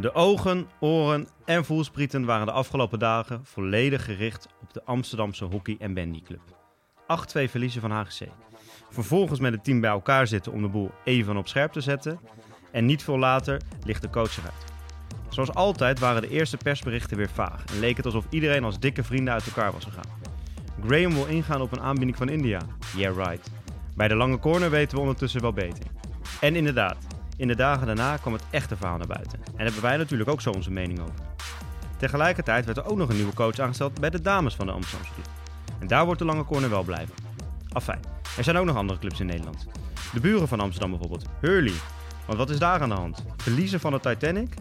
De ogen, oren en voelsprieten waren de afgelopen dagen volledig gericht op de Amsterdamse Hockey- en Bandyclub. 8-2 verliezen van HGC. Vervolgens met het team bij elkaar zitten om de boel even op scherp te zetten. En niet veel later ligt de coach eruit. Zoals altijd waren de eerste persberichten weer vaag en leek het alsof iedereen als dikke vrienden uit elkaar was gegaan. Graham wil ingaan op een aanbieding van India. Yeah, right. Bij de lange corner weten we ondertussen wel beter. En inderdaad, in de dagen daarna kwam het echte verhaal naar buiten. En hebben wij natuurlijk ook zo onze mening over. Tegelijkertijd werd er ook nog een nieuwe coach aangesteld bij de dames van de Amsterdamse club. En daar wordt de lange corner wel blijven. Afijn, er zijn ook nog andere clubs in Nederland. De buren van Amsterdam bijvoorbeeld, Hurley. Want wat is daar aan de hand? Verliezen van de Titanic?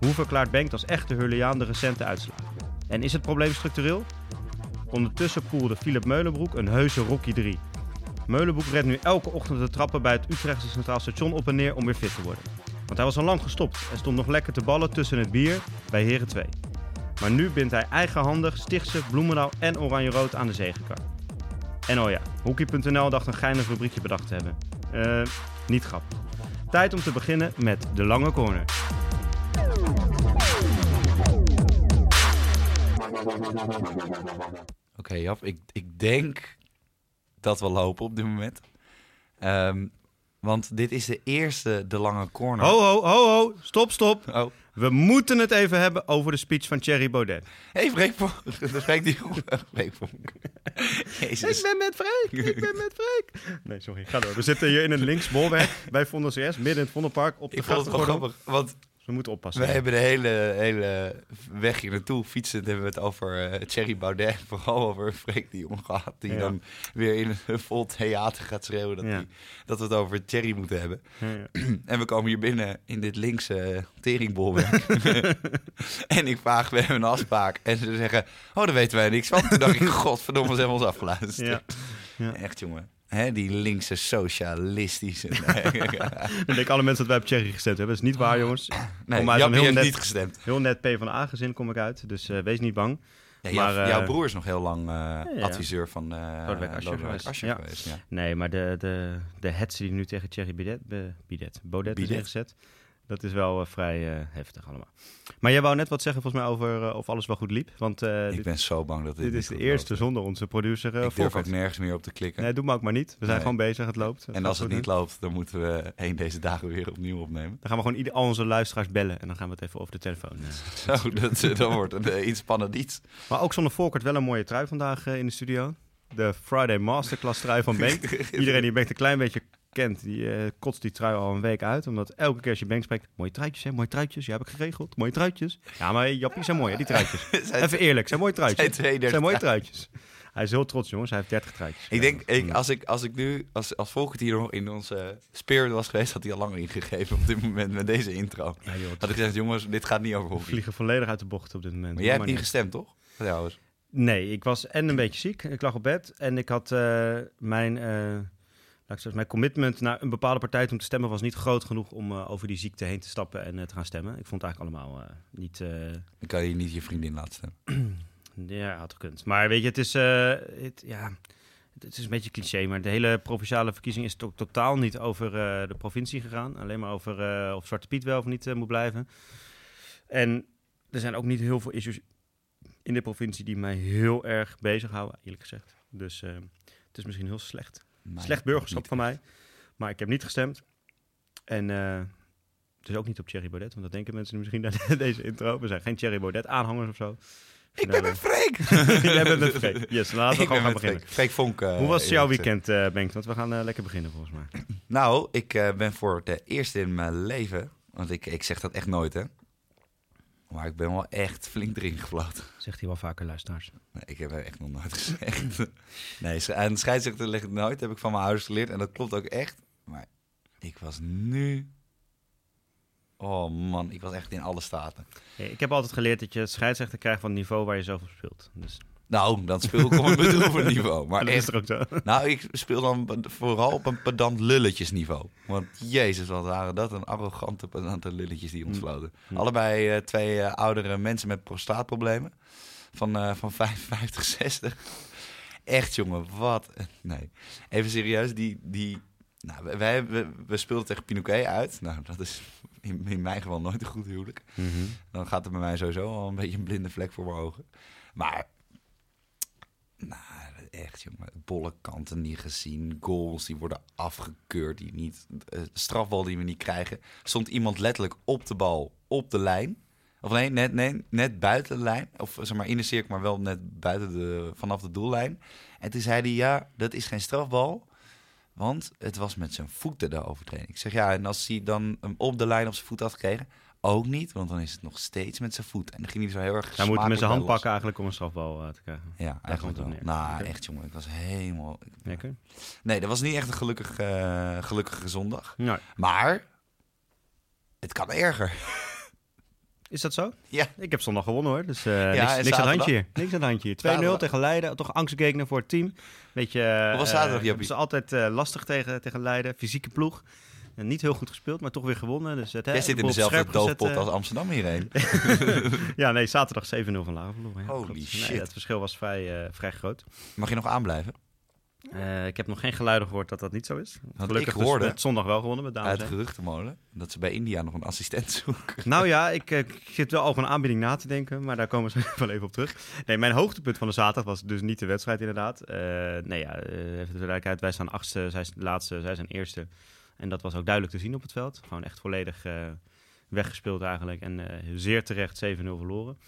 Hoe verklaart Bengt als echte Hurleyaan de recente uitslagen? En is het probleem structureel? Ondertussen poelde Philip Meulenbroek een heuse Rocky 3. Meulenbroek redt nu elke ochtend de trappen bij het Utrechtse Centraal Station op en neer om weer fit te worden. Want hij was al lang gestopt en stond nog lekker te ballen tussen het bier bij Heren 2. Maar nu bindt hij eigenhandig Stichtse, Bloemendaal en Oranje-Rood aan de zegenkar. En oh ja, Hockey.nl dacht een geinig rubriekje bedacht te hebben. Eh, niet grappig. Tijd om te beginnen met de lange corner. Oké, Jap, ik, ik denk dat we lopen op dit moment. Ehm, want dit is de eerste De Lange Corner. Ho, ho, ho, ho, stop, stop. Oh. We moeten het even hebben over de speech van Thierry Baudet. Hey, Freek. Ik ben met Freek, ik ben met Freek. Nee, sorry, ga door. We zitten hier in een linksbolweg bij Vondel CS, midden in het Vondelpark, op de Ik vond het wel grappig, want We moeten oppassen. we hebben de hele, hele weg hier naartoe fietsen. hebben we het over eh Thierry Baudet. Vooral over Freek die gehad. Die Ja. dan weer in een vol theater gaat schreeuwen dat, Ja. die- dat we het over Thierry moeten hebben. Ja. En we komen hier binnen in dit linkse eh, teringbolwerk. en ik vraag, we hebben een afspraak. En ze zeggen, oh, daar weten wij niks van. Toen dacht ik, godverdomme, ze hebben ons afgeluisterd. Ja. Ja. Echt, jongen. Hè, die linkse socialistische... Dan denken alle mensen dat wij op Thierry gestemd hebben. Dat is niet waar, jongens. nee, Kom een heel net- niet gestemd. Heel net P van de A-gezin kom ik uit, dus eh, wees niet bang. Ja, Maar, jouw, eh, jouw broer is nog heel lang eh, ja. adviseur van eh Lodewijk Asscher geweest. Asscher. Nee, maar de, de, de hetze die nu tegen Thierry Bidet, Bidet, Baudet is Bidet. ingezet, dat is wel eh, vrij eh, heftig allemaal. Maar jij wou net wat zeggen volgens mij over eh, of alles wel goed liep. Want Ik dit, ben zo bang dat dit dit is de eerste loopt. zonder onze producer Ik durf ook nergens meer op te klikken. Nee, doe maar ook maar niet. We zijn Nee. gewoon bezig, het loopt. en als het niet loopt, dan moeten we een deze dagen weer opnieuw opnemen. Dan gaan we gewoon ieder, al onze luisteraars bellen en dan gaan we het even over de telefoon. Zo, dat, dan wordt eh, iets spannend iets. Maar ook zonder Volkert wel een mooie trui vandaag in de studio. De Friday Masterclass trui van Benk. Iedereen die Benk een klein beetje kent, die eh, kotst die trui al een week uit. Omdat elke keer als je Benk spreekt, mooie truitjes hè, mooie truitjes. Ja, heb ik geregeld, mooie truitjes. Ja, maar Jappie zijn mooi hè, die truitjes. Zijn- Even eerlijk, zijn mooie truitjes. zijn 32 Zijn mooie truitjes. Hij is heel trots jongens, hij heeft 30 truitjes. Ik denk, ik, als, ik, als ik nu, als, als Volkert hier nog in onze spirit was geweest, had hij al lang ingegeven op dit moment met deze intro. Ja, joh, Had ik gezegd, jongens, dit gaat niet over we hockey. vliegen volledig uit de bocht op dit moment. Maar jij hebt Maar niet gestemd, toch? Trouwens. Nee, ik was en een beetje ziek. Ik lag op bed en ik had eh, mijn, eh, zeggen, mijn commitment naar een bepaalde partij toen te stemmen was niet groot genoeg om eh, over die ziekte heen te stappen en eh, te gaan stemmen. Ik vond het eigenlijk allemaal eh, niet. Dan kan je niet je vriendin laten stemmen. ja, had gekund. Maar weet je, het is, het, ja, het is een beetje cliché, maar de hele provinciale verkiezing is to- totaal niet over de provincie gegaan. Alleen maar over of Zwarte Piet wel of niet moet blijven. En er zijn ook niet heel veel issues in de provincie die mij heel erg bezighouden, eerlijk gezegd. Dus het is misschien heel slecht. Slecht burgerschap van mij. Maar ik heb niet gestemd. En eh, het is ook niet op Thierry Baudet, want dat denken mensen misschien naar deze intro. We zijn geen Thierry Baudet aanhangers of zo. Ik ben met Freek! Jij bent met Freek. Yes, laten we Ik gewoon gaan beginnen. Freek. Freek Vonk. eh, Hoe was jouw eh. weekend, eh Bengt? Want we gaan lekker beginnen volgens mij. Nou, ik eh, ben voor het eerst in mijn leven, want ik, ik zeg dat echt nooit, hè. Maar ik ben wel echt flink erin gefloten. Zegt hij wel vaker, luisteraars. Nee, ik heb het echt nog nooit gezegd. nee, aan scheidsrechter leg ik nooit. heb ik van mijn ouders geleerd. En dat klopt ook echt. Maar ik was nu... Oh man, ik was echt in alle staten. Hey, ik heb altijd geleerd dat je scheidsrechter krijgt van het niveau waar je zelf op speelt. Dus Nou, dan speel ik op een bedroevend niveau. Maar dat echt, ook zo. nou, ik speel dan vooral op een pedant lulletjesniveau. Want jezus, wat waren dat een arrogante pedante lulletjes die ons floten. Allebei eh, twee eh, oudere mensen met prostaatproblemen. Van, eh, van 55, 60. Echt jongen, wat... Nee, even serieus, die... die nou, wij, we, we speelden tegen Pinoquet uit. Nou, dat is in, in mijn geval nooit een goed huwelijk. Mhm. Dan gaat er bij mij sowieso al een beetje een blinde vlek voor mijn ogen. Maar, nou, echt jongen, bolle kanten niet gezien. Goals die worden afgekeurd, die niet, eh, strafbal die we niet krijgen. Stond iemand letterlijk op de bal, op de lijn. Of nee, net, nee, net buiten de lijn. Of zeg maar in de cirkel, maar wel net buiten de, vanaf de doellijn. En toen zei hij, ja, dat is geen strafbal. Want het was met zijn voeten de overtreding. Ik zeg ja, en als hij dan hem op de lijn op zijn voet had gekregen, ook niet, want dan is het nog steeds met zijn voet. En dan ging hij zo heel erg. Hij moet met zijn hand pakken eigenlijk om een strafbal eh, te krijgen. Ja, eigenlijk komt wel. Nou, echt jongen, ik was helemaal. Lekker. Nee, dat was niet echt een gelukkig, eh, gelukkige zondag. Nou, Maar het kan erger. is dat zo? Ja. Ik heb zondag gewonnen hoor, dus eh, Ja, niks, niks aan het handje hier. Niks aan het handje hier. 2-0 Zaterdag? tegen Leiden, toch angstgekeken voor het team. Beetje, Hoe was zaterdag, Jappie? Het is altijd lastig tegen, tegen Leiden, fysieke ploeg. En niet heel goed gespeeld, maar toch weer gewonnen. Dus het, hè, Jij zit in dezelfde doofpot eh. als Amsterdam hierheen. Ja, nee, zaterdag 7-0 van Laren verloren. Ja, Holy klopt. shit. Nee, het verschil was vrij, eh, vrij groot. Mag je nog aanblijven? Eh, ik heb nog geen geluiden gehoord dat dat niet zo is. Want Gelukkig ik hoorde dus met zondag wel gewonnen met dames. uit geruchtenmolen dat ze bij India nog een assistent zoeken. Nou ja, ik, ik zit wel over een aanbieding na te denken, maar daar komen we zo wel even op terug. Nee, mijn hoogtepunt van de zaterdag was dus niet de wedstrijd inderdaad. Nee, ja, even de duidelijkheid, wij staan achtste, zij zijn laatste, zij zijn eerste. En dat was ook duidelijk te zien op het veld. Gewoon echt volledig eh, weggespeeld eigenlijk en eh, zeer terecht 7-0 verloren.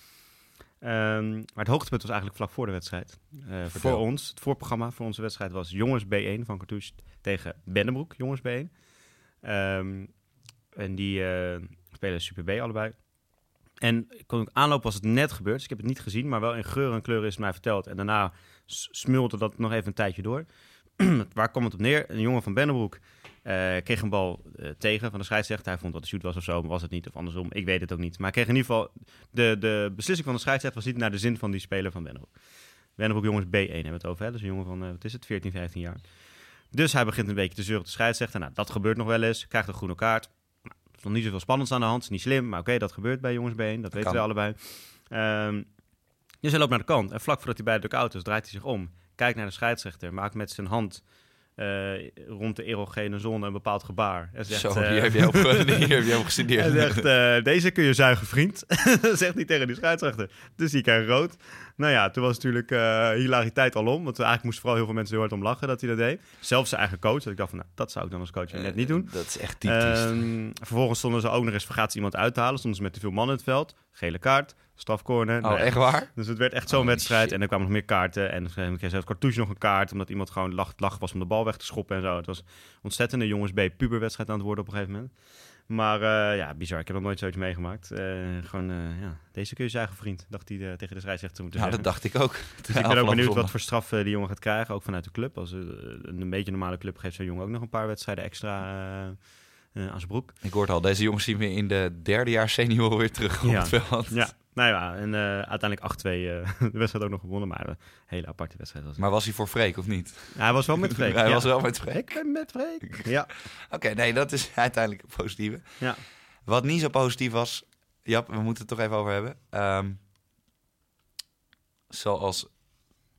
Ehm, maar het hoogtepunt was eigenlijk vlak voor de wedstrijd. Eh, voor ons, het voorprogramma voor onze wedstrijd was Jongens B1 van Cartouche tegen Bennebroek, Jongens B1. Ehm, en die eh, spelen Super B allebei. En ik kon ook aanlopen was het net gebeurd. Dus ik heb het niet gezien, maar wel in geur en kleur is het mij verteld. En daarna smulde dat nog even een tijdje door. Waar kwam het op neer? Een jongen van Bennebroek eh, kreeg een bal eh, tegen van de scheidsrechter. Hij vond dat het shoot was of zo, maar was het niet. Of andersom, ik weet het ook niet. Maar hij kreeg in ieder geval... De, de beslissing van de scheidsrechter was niet naar de zin van die speler van Bennebroek. Bennebroek jongens B1 hebben we het over. Hè? Dus een jongen van, eh, wat is het, 14, 15 jaar. Dus hij begint een beetje te zeuren op de scheidsrechter. Nou, dat gebeurt nog wel eens. Krijgt een groene kaart. Nou, er is nog niet zoveel spannends aan de hand. Is niet slim, maar oké, dat gebeurt bij jongens B1. Dat weten kan. we allebei. Ehm, dus hij loopt naar de kant. En vlak voordat hij bij de dugout is, draait hij zich om. Kijkt naar de scheidsrechter. Maakt met zijn hand rond de erogene zone een bepaald gebaar. En zegt, Zo, eh, hier heb je op, hier heb je op gestudeerd. hij zegt, eh, deze kun je zuigen, vriend. zegt hij tegen die scheidsrechter. Dus die krijgt rood. Nou ja, toen was natuurlijk eh, hilariteit al om. Want eigenlijk moesten vooral heel veel mensen heel hard om lachen dat hij dat deed. Zelfs zijn eigen coach. Dat ik dacht van, nou, dat zou ik dan als coach net niet doen. Dat is echt typisch. Ehm, vervolgens stonden ze ook nog eens, vergaat iemand uit te halen. Stonden ze met te veel mannen in het veld. Gele kaart, strafcorner. oh, Nou ja, echt waar? Dus het werd echt zo'n wedstrijd. shit. En er kwamen nog meer kaarten. En dan kreeg zelfs Cartouche nog een kaart. Omdat iemand gewoon lach, lach was om de bal weg te schoppen en zo. Het was ontzettende jongens B puberwedstrijd aan het worden op een gegeven moment. Maar eh, ja, bizar. Ik heb nog nooit zoiets meegemaakt. Eh, gewoon, eh, ja, deze kun je zuigen, vriend. Dacht hij tegen de scheidsrechter moeten Nou, zeggen. dat dacht ik ook. Dus ik ben ook benieuwd wat voor straf die jongen gaat krijgen. Ook vanuit de club. Als een beetje normale club geeft zo'n jongen ook nog een paar wedstrijden extra eh, zijn broek. Ik hoorde al, deze jongens zien we in de derde jaar senior weer terug op Ja. het veld. Ja, nou ja, en eh, uiteindelijk 8-2 eh, de wedstrijd ook nog gewonnen. Maar een hele aparte wedstrijd was het. Maar was hij voor Freek of niet? Hij was wel met Freek. hij ja. was wel met Freek. Ik ben met Freek. Ja. Oké, nee, dat is uiteindelijk het positieve. Ja. Wat niet zo positief was, Jap, we moeten het toch even over hebben. Ehm, zoals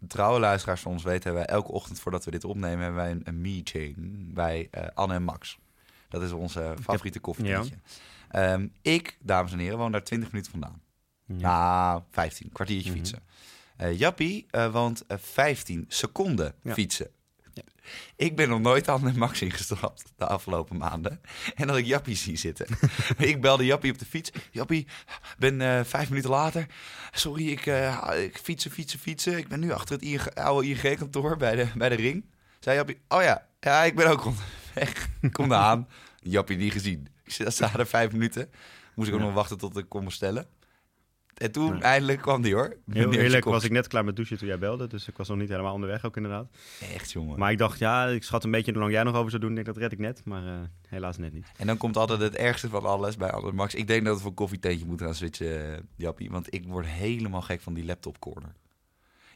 trouwe luisteraars van ons weten, hebben wij elke ochtend voordat we dit opnemen, hebben wij een, een meeting bij Anne en Max. Dat is onze favoriete koffietientje. Ehm, ik, dames en heren, woon daar 20 minuten vandaan. Nou, 15, kwartiertje Mhm. fietsen. Eh, Jappie eh, woont eh, 15 seconden Ja. fietsen. Ja. Ik ben nog nooit aan Max ingestapt de afgelopen maanden. En dat ik Jappie zie zitten. ik belde Jappie op de fiets. Jappie, ben eh, vijf minuten later. Sorry, ik, eh, ik fietsen, fietsen, fietsen. Ik ben nu achter het ING oude ING-kantoor bij de, bij de ring. Zei Jappie, oh ja, ja, ik ben ook onderweg. Kom eraan. Jappie niet gezien. Ik sta er vijf minuten. Moest ik ook Ja. nog wachten tot ik kon bestellen. En toen Ja. eindelijk kwam die hoor. Heel eerlijk was ik net klaar met douchen toen jij belde. Dus ik was nog niet helemaal onderweg ook inderdaad. Echt jongen. Maar ik dacht, ja, ik schat een beetje hoe lang jij nog over zou doen. Ik denk, dat red ik net. Maar eh, helaas net niet. En dan komt altijd het ergste van alles bij Albert Max. Ik denk dat we voor een koffietentje moeten gaan switchen, eh, Jappie. Want ik word helemaal gek van die laptop corner.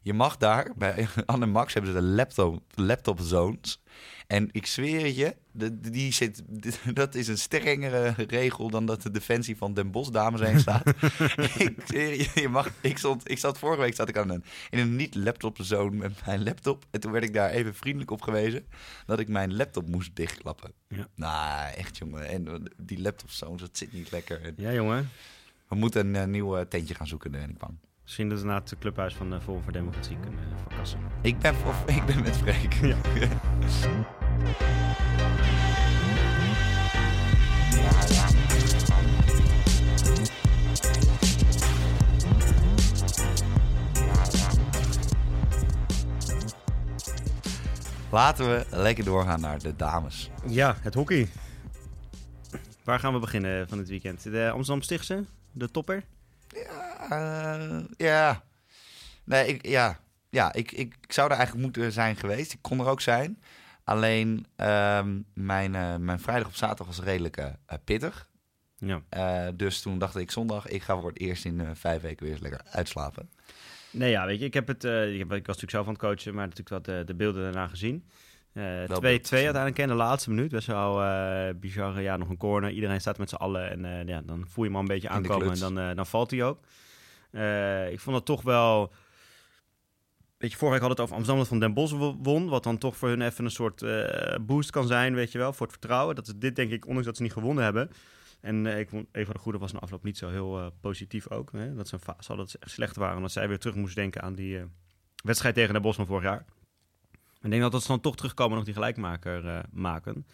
Je mag daar, bij Anne Max hebben ze de laptop, laptop zones. En ik zweer het je, de, die zit, dat is een strengere regel dan dat de defensie van Den Bosch dames heen staat. ik zweer je, je mag, ik, stond, ik zat vorige week zat ik aan een, in een niet-laptop zone met mijn laptop. En toen werd ik daar even vriendelijk op gewezen dat ik mijn laptop moest dichtklappen. Ja. Nou, echt jongen. En die laptop zones, dat zit niet lekker. Ja, jongen. we moeten een eh, nieuw eh, tentje gaan zoeken, ben ik bang. Misschien dat we naar het clubhuis van de Forum voor Democratie kunnen uh, verkassen. Ik ben, voor, ik ben met Freek. Ja. Laten we lekker doorgaan naar de dames. Ja, het hockey. Waar gaan we beginnen van dit weekend? De Amsterdam Stichtse, de topper. Eh, ja. Nee, ik, ja. Ja, ik, ik, ik zou er eigenlijk moeten zijn geweest. Ik kon er ook zijn. Alleen ehm, mijn, eh, mijn vrijdag op zaterdag was redelijk eh, pittig. Ja. Dus toen dacht ik zondag, ik ga voor het eerst in vijf weken weer eens lekker uitslapen. Nee, ja, weet je, ik, heb het, ik, heb, ik was natuurlijk zelf aan het coachen, maar natuurlijk wat de beelden daarna gezien. Eh, 2-2 beeld gezien. uiteindelijk in de laatste minuut. Best wel eh bizar. Ja, nog een corner. Iedereen staat met z'n allen. En eh, ja, dan voel je hem al een beetje aankomen. En dan, eh, dan valt hij ook. Eh, ik vond het toch wel... Weet je, vorige week hadden we het over Amsterdam dat van Den Bosch wo- won. Wat dan toch voor hun even een soort eh, boost kan zijn, weet je wel. Voor het vertrouwen. Dat is dit denk ik, ondanks dat ze niet gewonnen hebben. En eh, ik vond Eva de Goede was in de afloop niet zo heel eh, positief ook. Hè? Dat ze een fase hadden dat ze echt slecht waren. Omdat zij weer terug moest denken aan die eh, wedstrijd tegen Den Bosch van vorig jaar. Ik denk dat als ze dan toch terugkomen nog die gelijkmaker eh, maken.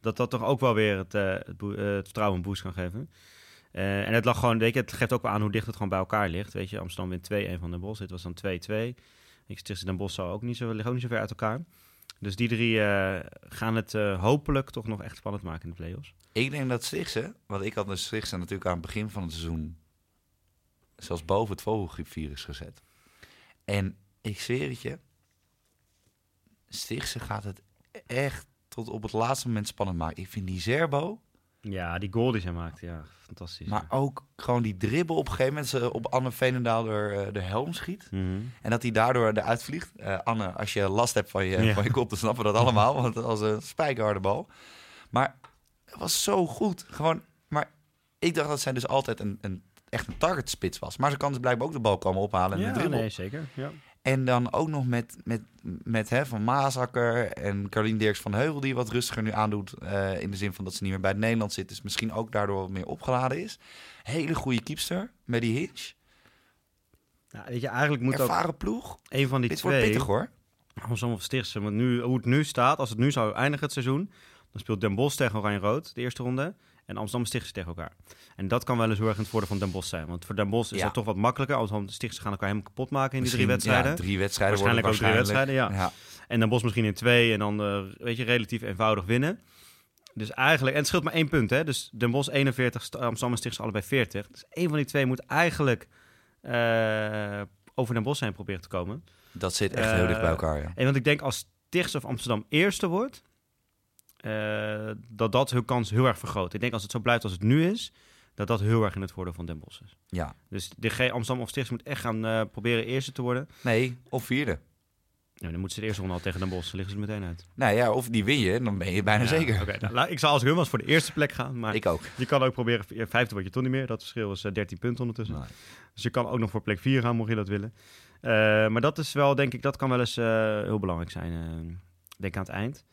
Dat dat toch ook wel weer het, eh, eh, het vertrouwen een boost kan geven. En het lag gewoon, je, het geeft ook wel aan hoe dicht het gewoon bij elkaar ligt. Weet je, Amsterdam wint 2-1 van Den Bosch. Dit was dan 2-2. Ik Stichtse Den Bosch zou ook niet zo, niet zo ver uit elkaar. Dus die drie gaan het hopelijk toch nog echt spannend maken in de play-offs. Ik denk dat Stichtse, want ik had de Stichtse natuurlijk aan het begin van het seizoen zelfs boven het vogelgriepvirus gezet. En ik zweer het je, Stichtse gaat het echt tot op het laatste moment spannend maken. Ik vind die Zerbo, Ja, die goal die zij maakt, ja, fantastisch. maar ook gewoon die dribbel op een gegeven moment ze op Anne Veenendaal door eh, de helm schiet. Mhm. En dat hij daardoor eruit vliegt. Eh, Anne, als je last hebt van je, Ja. van je kop, dan snappen we dat allemaal. Want dat was een spijkerharde bal. Maar het was zo goed. Gewoon, maar ik dacht dat zij dus altijd een, een, echt een target spits was. Maar ze kan dus blijkbaar ook de bal komen ophalen en Ja, de dribbel. nee, zeker. Ja. En dan ook nog met, met, met hè, Van Maasakker en Carlien Dirks van Heuvel... die wat rustiger nu aandoet. eh, in de zin van dat ze niet meer bij het Nederland zit. Dus misschien ook daardoor wat meer opgeladen is. Hele goede keepster met die hitch. Nou, weet je, eigenlijk moet ook Ervaren ploeg. een van die Dit wordt twee... pittig hoor. Amsterdam of Stichtse. Want nu, hoe het nu staat, als het nu zou eindigen het seizoen, dan speelt Den Bosch tegen Oranje-Rood de eerste ronde. En Amsterdam Stichtse tegen elkaar. En dat kan wel eens heel erg in het voordeel van Den Bosch zijn. Want voor Den Bosch is Ja. het toch wat makkelijker. Amsterdam Stichtse gaan elkaar helemaal kapot maken in die drie wedstrijden. Ja, drie wedstrijden Waarschijnlijk ook drie wedstrijden, ja. ja. En Den Bosch misschien in twee en dan, eh, weet je, relatief eenvoudig winnen. Dus eigenlijk, en het scheelt maar één punt, hè. Dus Den Bosch 41, St- Amsterdam en Stichtse allebei 40. Dus één van die twee moet eigenlijk eh, over Den Bosch heen proberen te komen. Dat zit echt heel Eh, dicht bij elkaar, ja. En want ik denk als Stichtse of Amsterdam eerste wordt, eh, dat dat hun kans heel erg vergroot. Ik denk als het zo blijft als het nu is, dat dat heel erg in het voordeel van Den Bosch is. Ja. Dus de G Amsterdam of Stichtse moet echt gaan eh, proberen eerste te worden. Nee, of vierde. Ja, dan moeten ze de eerste ronde al tegen Den Bosch, dan liggen ze meteen uit. Nou ja, of die win je, dan ben je bijna Ja, zeker. Oké, nou, ik zou als hun was voor de eerste plek gaan, maar Ik ook. je kan ook proberen, vijfde word je toch niet meer. Dat verschil is eh, 13 punten ondertussen. Nee. Dus je kan ook nog voor plek 4 gaan, mocht je dat willen. Maar dat is wel, denk ik, dat kan wel eens heel belangrijk zijn. denk aan het eind.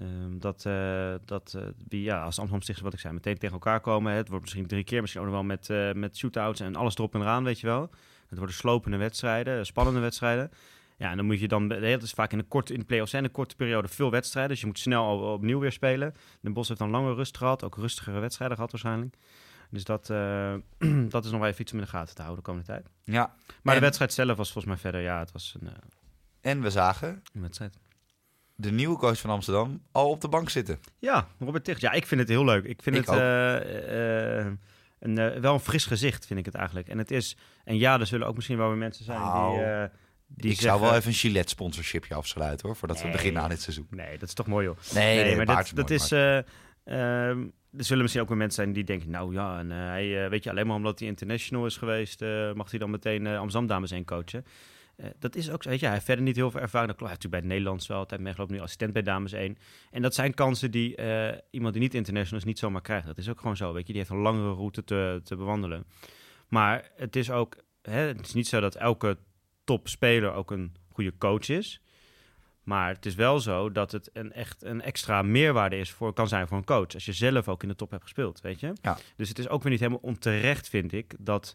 Ehm, dat, eh, dat wie, ja, als Amsterdam Stichtse, wat ik zei, meteen tegen elkaar komen. hè. Het wordt misschien drie keer, misschien ook nog wel met, eh met shootouts en alles erop en eraan, weet je wel. Het worden slopende wedstrijden, spannende wedstrijden. Ja, en dan moet je dan, het is vaak in een korte, in de play-offs zijn een korte periode veel wedstrijden. Dus je moet snel al- opnieuw weer spelen. Den Bos heeft dan langer rust gehad, ook rustigere wedstrijden gehad waarschijnlijk. Dus dat, dat is nog wel even iets om in de gaten te houden de komende tijd. Ja, Maar En- de wedstrijd zelf was volgens mij verder, ja, het was een, en we zagen een wedstrijd. De nieuwe coach van Amsterdam al op de bank zitten. Ja, Robert Ticht. Ja, ik vind het heel leuk. Ik vind Ik het eh, eh, een, eh, wel een fris gezicht, vind ik het eigenlijk. En het is, en ja, er zullen ook misschien wel weer mensen zijn Nou, die, die ik zeggen... zou wel even een Gillette sponsorshipje afsluiten hoor, voordat Nee. we beginnen aan dit seizoen. Nee, dat is toch mooi, joh. Nee, nee, maar dat, dat mooi, is... eh, ehm, er zullen misschien ook weer mensen zijn die denken, nou ja, en, hij, weet je, alleen maar omdat hij international is geweest, mag hij dan meteen Amsterdam dames heen coachen. Eh, dat is ook zo. Weet je, hij heeft verder niet heel veel ervaring. Dat klopt. Hij heeft natuurlijk bij het Nederlands wel altijd meegelopen. Nu assistent bij Dames 1. En dat zijn kansen die eh, iemand die niet international is niet zomaar krijgt. Dat is ook gewoon zo. Weet je, die heeft een langere route te, te bewandelen. Maar het is ook, hè, het is niet zo dat elke topspeler ook een goede coach is. Maar het is wel zo dat het een echt een extra meerwaarde is voor, kan zijn voor een coach. Als je zelf ook in de top hebt gespeeld, weet je. Ja. Dus het is ook weer niet helemaal onterecht, vind ik, dat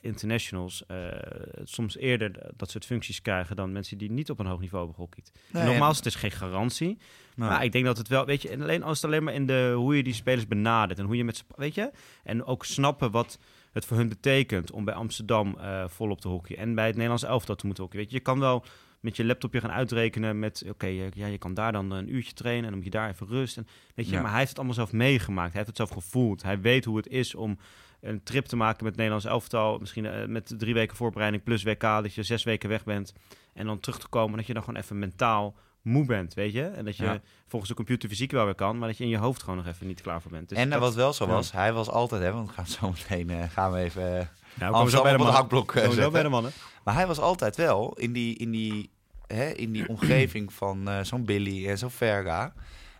internationals eh, soms eerder dat soort functies krijgen dan mensen die niet op een hoog niveau hebben gehockeyd. Nee, En Nogmaals, het is geen garantie. Nou, Maar ik denk dat het wel, weet je, en alleen als het alleen maar in de hoe je die spelers benadert en hoe je met ze, weet je, en ook snappen wat het voor hun betekent om bij Amsterdam eh, volop te hockeyen en bij het Nederlands elftal te moeten hockeyen. Weet je, je kan wel met je laptopje gaan uitrekenen met, oké, eh, ja, je kan daar dan een uurtje trainen en dan moet je daar even rust. En, weet je, Ja. maar hij heeft het allemaal zelf meegemaakt. Hij heeft het zelf gevoeld. Hij weet hoe het is om een trip te maken met het Nederlands elftal, misschien eh, met drie weken voorbereiding plus WK, dat je zes weken weg bent en dan terug te komen, dat je dan gewoon even mentaal moe bent, weet je? En dat je Ja. volgens de computer fysiek wel weer kan, maar dat je in je hoofd gewoon nog even niet klaar voor bent. Dus en dat- wat wel zo ja. was, hij was altijd, hè, want we gaan zo meteen eh, gaan we even eh, nou, Amsterdam op het hakblok eh, Komen we zo bij de mannen. Maar hij was altijd wel in die, in die, hè, in die omgeving van zo'n Billy en zo'n Verga.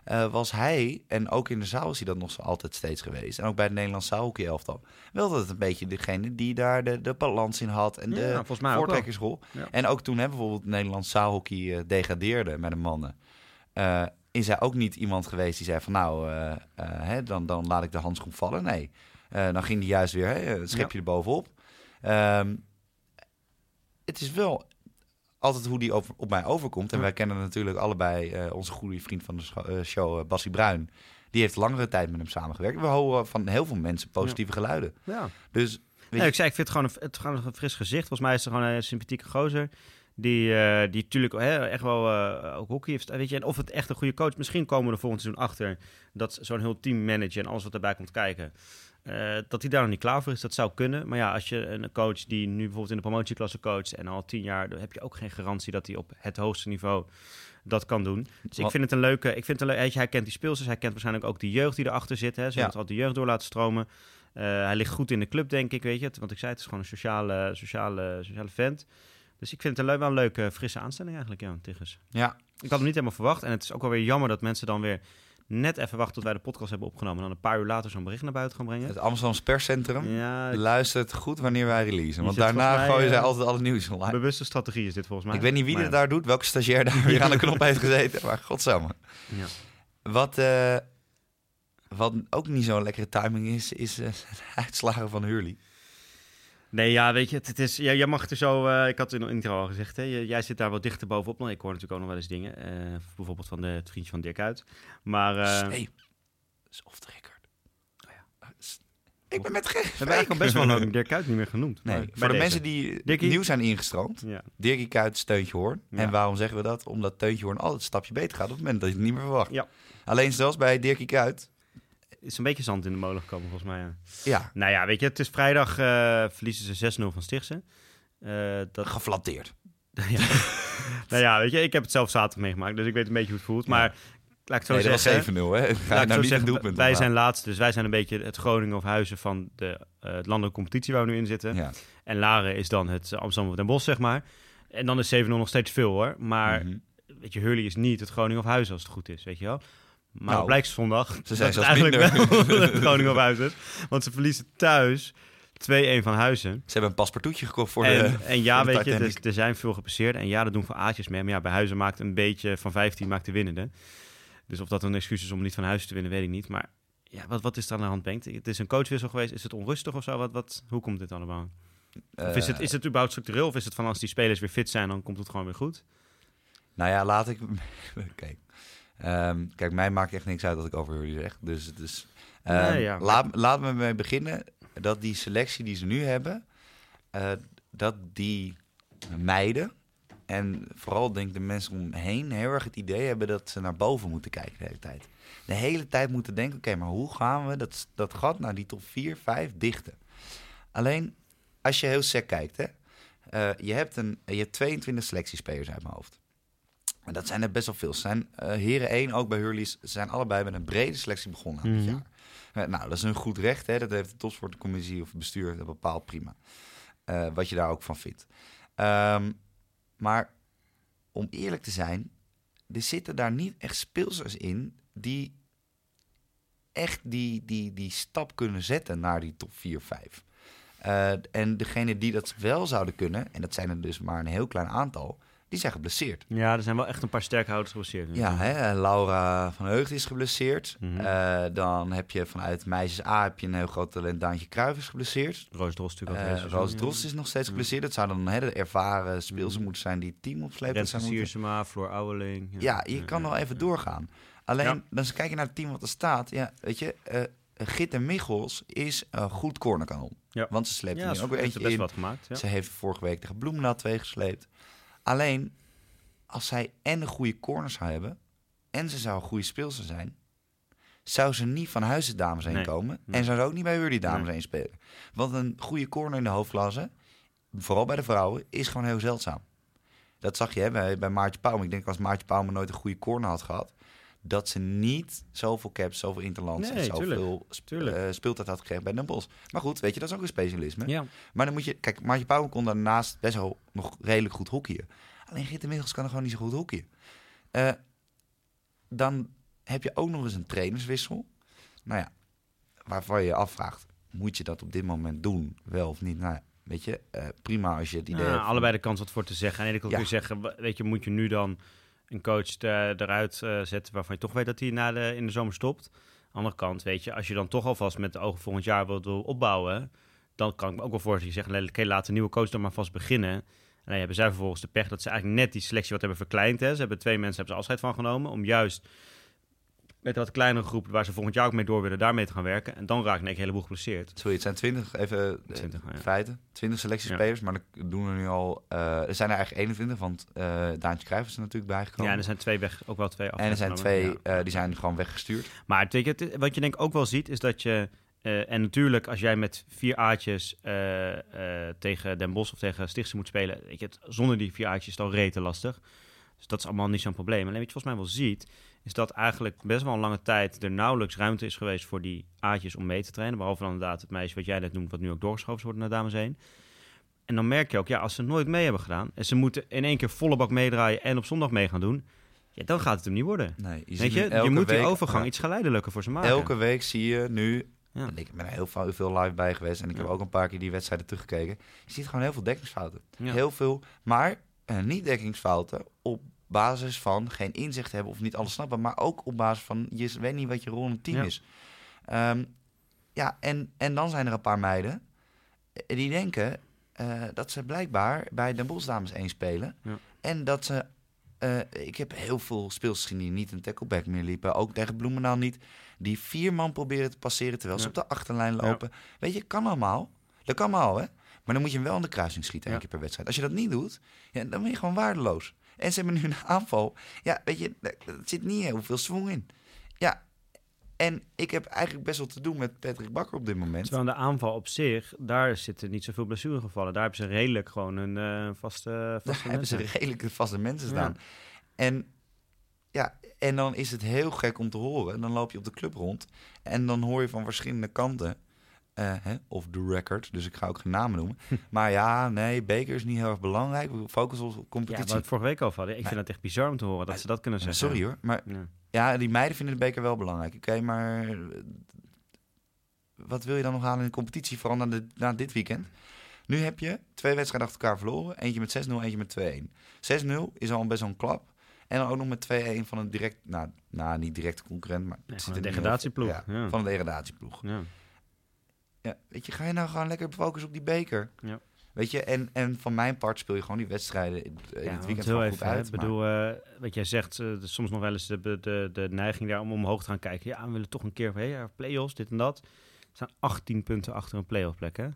Eh, was hij, en ook in de zaal is hij dat nog altijd steeds geweest. En ook bij het Nederlands zaalhockey elftal. Wel dat het een beetje degene die daar de, de balans in had. En de Ja, voortrekkersrol. Ja. En ook toen hè, bijvoorbeeld het Nederlands zaalhockey eh, degradeerde met de mannen. eh, is hij ook niet iemand geweest die zei van nou, hè, dan, dan laat ik de handschoen vallen. Nee, dan ging hij juist weer hè, het schepje er bovenop. Ehm, het is wel altijd hoe die over, op mij overkomt. En Ja. wij kennen natuurlijk allebei eh, onze goede vriend van de eh, show, eh, Bassie Bruin. Die heeft langere tijd met hem samengewerkt. We horen van heel veel mensen positieve geluiden. Ja. Dus Nee, ik zei, ik vind het gewoon een, het gewoon een fris gezicht. Volgens mij is er gewoon een sympathieke gozer. Die, eh die natuurlijk hè, echt wel ook hockey heeft. Weet je, en of het echt een goede coach. Misschien komen we er volgend seizoen achter dat zo'n heel team manager en alles wat erbij komt kijken. Eh, dat hij daar nog niet klaar voor is. Dat zou kunnen. Maar ja, als je een coach die nu bijvoorbeeld in de promotieklasse coacht en al tien jaar, dan heb je ook geen garantie dat hij op het hoogste niveau dat kan doen. Dus ik vind het een leuke. Ik vind het een leuk, weet je, hij kent die speelsters. Hij kent waarschijnlijk ook die jeugd die erachter zit. Hè. Ze Ja. moeten al de jeugd door laten stromen. Eh, hij ligt goed in de club, denk ik, weet je. Want ik zei, het is gewoon een sociale, sociale, sociale vent. Dus ik vind het een leuk, wel een leuke, frisse aanstelling eigenlijk, ja, ja, Ik had hem niet helemaal verwacht. En het is ook wel weer jammer dat mensen dan weer net even wachten tot wij de podcast hebben opgenomen. En dan een paar uur later zo'n bericht naar buiten gaan brengen. het Amsterdamse perscentrum Ja, luistert goed wanneer wij releasen. Want daarna mij, gooien zij eh, altijd alle nieuws online. bewuste strategie is dit volgens mij. Ik weet niet wie ja. daar doet, welke stagiair daar weer aan de knop heeft gezeten. Maar godsamme. Ja. Wat, eh, wat ook niet zo'n lekkere timing is, is eh, de uitslagen van Hurley. Nee, ja, weet je, het, het is, ja, jij mag er zo, eh, ik had het in de intro al gezegd, hè, jij zit daar wat dichter bovenop. Nou, ik hoor natuurlijk ook nog wel eens dingen, eh, bijvoorbeeld van de, het vriendje van Dirk uit. Maar eh, hey, is off the record. Ik ben met we geen hebben eigenlijk al best wel lang Dirk niet meer genoemd. Nee, voor de deze. mensen die nieuw zijn ingestroomd. Ja. Dirkie Kuyt, Steuntje Hoorn. Ja. En waarom zeggen we dat? Omdat Teuntje Hoorn altijd een stapje beter gaat op het moment dat je het niet meer verwacht. Ja. Alleen zelfs bij Dirkie Kuyt. Is een beetje zand in de molen gekomen volgens mij. Ja. Ja, Nou ja, weet je, het is vrijdag eh, verliezen ze 6-0 van Stichtse. Eh dat, geflatteerd. ja. nou ja, weet je, ik heb het zelf zaterdag meegemaakt, dus ik weet een beetje hoe het voelt. Maar laat ik het zo Nee, dat zeggen. was 7-0 hè. Ga nou niet zeggen, doelpunt wij zijn laatste, dus wij zijn een beetje het Groningen of Huizen van de eh, landelijke competitie waar we nu in zitten. Ja. En Laren is dan het Amsterdam of Den Bosch, zeg maar. En dan is 7-0 nog steeds veel hoor. Maar Mhm. weet je, Hurley is niet het Groningen of Huizen als het goed is, weet je wel. Maar Nou, blijkt zondag. ze zijn eigenlijk minder. wel Groningen of Huizen is. Want ze verliezen thuis 2-1 van Huizen. Ze hebben een paspartoutje gekocht voor en, de... en ja, voor de weet je, Titanic. er zijn veel gepasseerd. En ja, dat doen van Aatjes mee. Maar ja, bij Huizen maakt een beetje van 15 maakt de winnende. Dus of dat een excuus is om niet van Huizen te winnen, weet ik niet. Maar ja, wat, wat is er aan de hand, Bengt? Het is een coachwissel geweest. Is het onrustig of zo? Wat, wat, hoe komt dit allemaal? Of is het, Eh, is het überhaupt structureel? Of is het van als die spelers weer fit zijn, dan komt het gewoon weer goed? Nou ja, laat ik... Kijk. Ehm, kijk, mij maakt echt niks uit wat ik over jullie zeg. Dus Nee, ja, maar- laat, laat me mee beginnen dat die selectie die ze nu hebben... eh, dat die meiden... En vooral denk ik de mensen om me heen heel erg het idee hebben dat ze naar boven moeten kijken de hele tijd. De hele tijd moeten denken, oké, maar hoe gaan we dat, dat gat naar die top 4, 5 dichten? Alleen, als je heel sec kijkt, hè. eh, je, hebt een, je hebt 22 selectiespelers uit mijn hoofd. En dat zijn er best wel veel. Zijn, eh, heren 1, ook bij Hurleys, zijn allebei met een brede selectie begonnen aan dit Mhm. jaar. Eh, nou, dat is een goed recht. Hè? Dat heeft de topsportcommissie of het bestuur dat bepaalt prima. Eh, wat je daar ook van vindt. Ehm, maar om eerlijk te zijn, er zitten daar niet echt speelsers in die echt die, die, die stap kunnen zetten naar die top 4, 5. Uh, en degene die dat wel zouden kunnen, en dat zijn er dus maar een heel klein aantal, die zijn geblesseerd. Ja, er zijn wel echt een paar sterke houders geblesseerd. Ja, hè, Laura van Heugd is geblesseerd. Mhm. Uh, dan heb je vanuit meisjes A heb je een heel groot talent. Daantje Kruijf is geblesseerd. Roos natuurlijk ook. Uh, deze Roos seizoen, Drost is nog steeds geblesseerd. Dat zou dan hè, de ervaren speelser Mhm. moeten zijn die het team opsleept. Renske Siersema, Floor Ouweling. Ja, je kan wel even doorgaan. Alleen, Ja. dan eens kijken naar het team wat er staat. Ja, weet je, eh Git en Michels is een goed cornerkanon. Ja. Want ze sleept Ja, er nu ook weer er eentje best in. wat gemaakt. Ja. Ze heeft vorige week tegen Bloemendaal twee gesleept. Alleen, als zij en een goede corner zou hebben... en ze zou een goede speelster zijn... zou ze niet van huis de dames heen Nee. komen... Nee. en zou ze ook niet bij Wurdy dames Nee. heen spelen. Want een goede corner in de hoofdklasse... vooral bij de vrouwen, is gewoon heel zeldzaam. Dat zag je hè, bij, bij Maartje Pauwme. Ik denk als Maartje Pauwme nooit een goede corner had gehad... dat ze niet zoveel caps, zoveel interlands... Nee, en zoveel tuurlijk. eh, speeltijd had gekregen bij Den Bosch. Maar goed, weet je, dat is ook een specialisme. Ja. Maar dan moet je... Kijk, Maartje Pauwme kon daarnaast best wel nog redelijk goed hockeyen. Alleen Gitte Michels kan er gewoon niet zo goed hockeyen. Eh, dan heb je ook nog eens een trainerswissel. Nou ja, waarvan je je afvraagt... moet je dat op dit moment doen, wel of niet? Nou ja, weet je, eh, prima als je het idee Nou, hebt... van- allebei de kans wat voor te zeggen. En ik wil Ja. kun je zeggen, weet je, moet je nu dan een coach er- eruit eh, zetten waarvan je toch weet dat hij de, in de zomer stopt. Andere kant, weet je, als je dan toch alvast met de ogen volgend jaar wilt wil opbouwen, dan kan ik me ook wel voorstellen, je zegt, oké, laat de nieuwe coach dan maar vast beginnen. En dan hebben zij vervolgens de pech dat ze eigenlijk net die selectie wat hebben verkleind. Hè. Ze hebben twee mensen hebben ze afscheid van genomen om juist met een wat kleinere groep waar ze volgend jaar ook mee door willen, daarmee te gaan werken. En dan raak ik een heleboel geblesseerd. Sorry, het zijn twintig, even eh, 20, ja. feiten. Twintig selectiespelers, maar er doen er nu al... eh, er zijn er eigenlijk 21, want eh Daantje Cruijff is er natuurlijk bijgekomen. Ja, en er zijn twee weg, ook wel twee en er zijn twee, Ja. eh, die zijn gewoon weggestuurd. Maar weet je, wat je denk ik ook wel ziet, is dat je... eh, en natuurlijk, als jij met vier aatjes eh, eh, tegen Den Bosch of tegen Stichtse moet spelen... Weet je, het, zonder die vier aatjes is het al rete lastig. Dus dat is allemaal niet zo'n probleem. Alleen wat je volgens mij wel ziet, is dat eigenlijk best wel een lange tijd... er nauwelijks ruimte is geweest voor die aatjes om mee te trainen. Behalve dan inderdaad het meisje wat jij net noemt, wat nu ook doorgeschoven wordt naar dames heen. En dan merk je ook, ja, als ze nooit mee hebben gedaan... en ze moeten in één keer volle bak meedraaien en op zondag mee gaan doen... Ja, dan gaat het hem niet worden. Nee, je, Weet je, je moet die overgang ja, iets geleidelijker voor ze maken. Elke week zie je nu... Ja. en Ik ben er heel veel, veel live bij geweest en ik heb ook een paar keer die wedstrijden teruggekeken. Je ziet gewoon heel veel dekkingsfouten. Heel veel, maar niet dekkingsfouten op basis van geen inzicht hebben of niet alles snappen, maar ook op basis van je weet niet wat je rol in het team Ja. is. Ehm, ja, en, en dan zijn er een paar meiden eh, die denken eh, dat ze blijkbaar bij Den Bosch Dames 1 spelen. Ja. En dat ze... eh, ik heb heel veel speelsters gezien die niet een tackleback meer liepen. Ook tegen Bloemendaal niet. Die vier man proberen te passeren terwijl ze op de achterlijn lopen. Weet je, kan allemaal. Dat kan allemaal, hè. Maar dan moet je hem wel in de kruising schieten één Ja. keer per wedstrijd. Als je dat niet doet, ja, dan ben je gewoon waardeloos. En ze hebben nu een aanval. Ja, weet je, er zit niet heel veel swing in. Ja, en ik heb eigenlijk best wel te doen met Patrick Bakker op dit moment. Terwijl aan de aanval op zich, daar zitten niet zoveel blessuregevallen. Daar hebben ze redelijk gewoon een eh, vaste, Daar vaste hebben ze mensen. redelijk vaste mensen Ja. staan. En, ja, en dan is het heel gek om te horen. Dan loop je op de club rond en dan hoor je van verschillende kanten... eh, hè, of the record, dus ik ga ook geen namen noemen. maar ja, nee, beker is niet heel erg belangrijk. We focussen op Ja, competitie. wat we het vorige week over hadden. Ik vind het echt bizar om te horen dat Maar- ze dat kunnen Ja, zeggen. sorry hoor, maar Ja. ja, die meiden vinden de beker wel belangrijk. Oké, maar eh, wat wil je dan nog halen in de competitie, vooral na, de, na dit weekend? Nu heb je twee wedstrijden achter elkaar verloren. Eentje met 6-0, eentje met 2-1. 6-0 is al best wel een klap. En dan ook nog met 2-1 van een direct, nou, nou niet directe concurrent, maar Nee, het van zit een degradatieploeg. Ja, ja. Van een degradatieploeg. Ja. Ja, weet je, ga je nou gewoon lekker focussen op die beker? Ja. Weet je, en, en van mijn part speel je gewoon die wedstrijden in, in Ja, het weekend heel even, goed uit. Ik bedoel, eh, wat jij zegt, eh, soms nog wel eens de, de, de neiging daar om omhoog te gaan kijken. Ja, we willen toch een keer, hey, ja, play-offs, dit en dat. Er staan 18 punten achter een play-off plek, hè?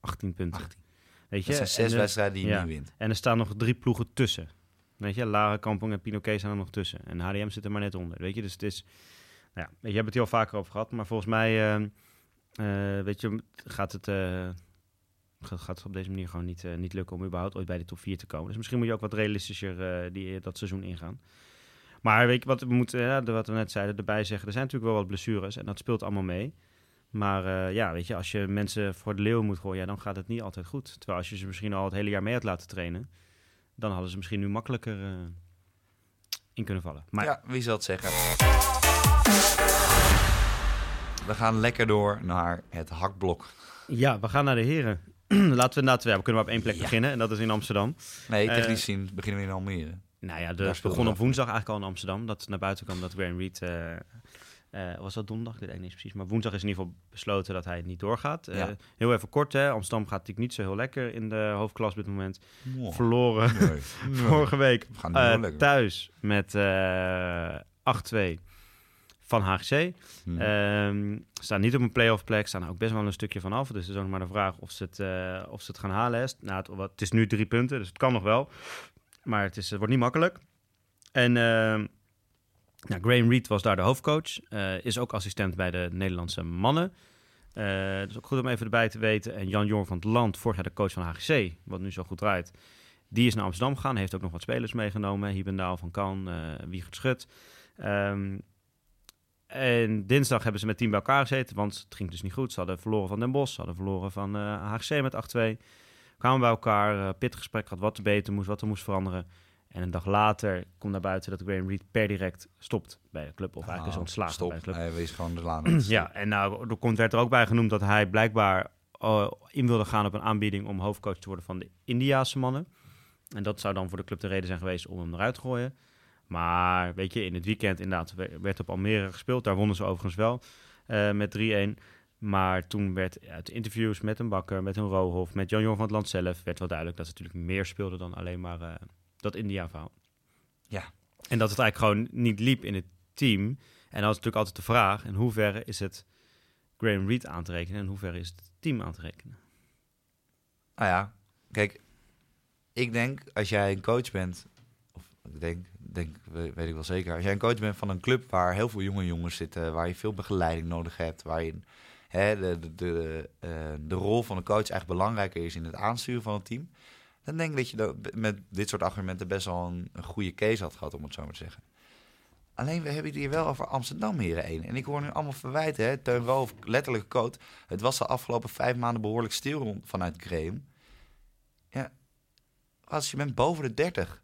18 punten. 18. Weet je? Dat zijn zes en, wedstrijden die je ja. niet wint. En er staan nog drie ploegen tussen. Weet je, Lara Kampong en Pinoquet staan er nog tussen. En HDM zit er maar net onder. Weet je, dus het is... Nou ja, weet je, hebt het hier al vaker over gehad. Maar volgens mij, eh, eh, weet je, gaat het, eh, gaat, het op deze manier gewoon niet, eh, niet lukken om überhaupt ooit bij de top 4 te komen. Dus misschien moet je ook wat realistischer die, dat seizoen ingaan. Maar weet je, wat we moeten, wat we net zeiden, erbij zeggen. Er zijn natuurlijk wel wat blessures en dat speelt allemaal mee. Maar ja, weet je, als je mensen voor de leeuw moet gooien, dan gaat het niet altijd goed. Terwijl als je ze misschien al het hele jaar mee had laten trainen, dan hadden ze misschien nu makkelijker in kunnen vallen. Maar Ja, wie zal het zeggen? We gaan lekker door naar het hakblok. ja, we gaan naar de heren. Laten we inderdaad, ja, we kunnen maar op één plek Ja. beginnen en dat is in Amsterdam. Nee, Eh, technisch gezien beginnen we in Almere. Nou ja, speelden begon op woensdag eigenlijk al in Amsterdam. Dat naar buiten kwam dat Graham Reed... eh, was dat donderdag? Ik weet het niet precies. Maar woensdag is in ieder geval besloten dat hij niet doorgaat. Ja. Heel even kort, hè. Amsterdam gaat natuurlijk niet zo heel lekker in de hoofdklas op dit moment. Wow. Verloren Nee. vorige week We gaan thuis met eh 8-2 van HGC. Hm. Ehm, staan niet op een playoff plek, staan er ook best wel een stukje vanaf. Dus het is ook nog maar de vraag of ze het, eh, of ze het gaan halen. Is. Nou, het, is nu drie punten, dus het kan nog wel. Maar het, is, het wordt niet makkelijk. En ehm nou, Graham Reed was daar de hoofdcoach. eh, is ook assistent bij de Nederlandse mannen. Dus ook goed om even erbij te weten. En Jan Jong van het Land, vorig jaar de coach van HGC, wat nu zo goed draait. Die is naar Amsterdam gegaan. Heeft ook nog wat spelers meegenomen. Hiebendaal van Kan, Wiegert Schut. Ehm, en dinsdag hebben ze met team bij elkaar gezeten, want het ging dus niet goed. Ze hadden verloren van Den Bosch, ze hadden verloren van eh HGC met 8-2. Kwamen bij elkaar, eh pittig gesprek gehad wat er beter moest, wat er moest veranderen. En een dag later komt naar buiten dat Graham Reed per direct stopt bij de club. Of eigenlijk is Ah, ontslagen Stop. bij de club. Hij wees gewoon de laan. Ja, en nou, er komt, werd er ook bij genoemd dat hij blijkbaar eh, in wilde gaan op een aanbieding om hoofdcoach te worden van de Indiaanse mannen. En dat zou dan voor de club de reden zijn geweest om hem eruit te gooien. Maar weet je, in het weekend inderdaad we- werd op Almere gespeeld. Daar wonnen ze overigens wel eh, met 3-1. Maar toen werd uit interviews met een Bakker, met een Rohof, met Jan Jong van het Land zelf... werd wel duidelijk dat ze natuurlijk meer speelden dan alleen maar eh, dat India-verhaal. Ja. En dat het eigenlijk gewoon niet liep in het team. En dan is natuurlijk altijd de vraag... in hoeverre is het Graham Reed aan te rekenen... en in hoeverre is het team aan te rekenen? Nou ja, kijk, ik denk als jij een coach bent, of ik denk, denk we- weet ik wel zeker, als jij een coach bent van een club waar heel veel jonge jongens zitten, waar je veel begeleiding nodig hebt, waar je, hè, de, de, de, eh, de rol van een coach echt belangrijker is in het aansturen van het team, dan denk ik dat je dat met dit soort argumenten best wel een, goede case had gehad, om het zo maar te zeggen. Alleen we hebben hier wel over Amsterdam heren 1. En ik hoor nu allemaal verwijten. Hè? Teun Roof, letterlijk coach. Het was de afgelopen vijf maanden behoorlijk stil vanuit Graham. Ja, als je bent boven de 30.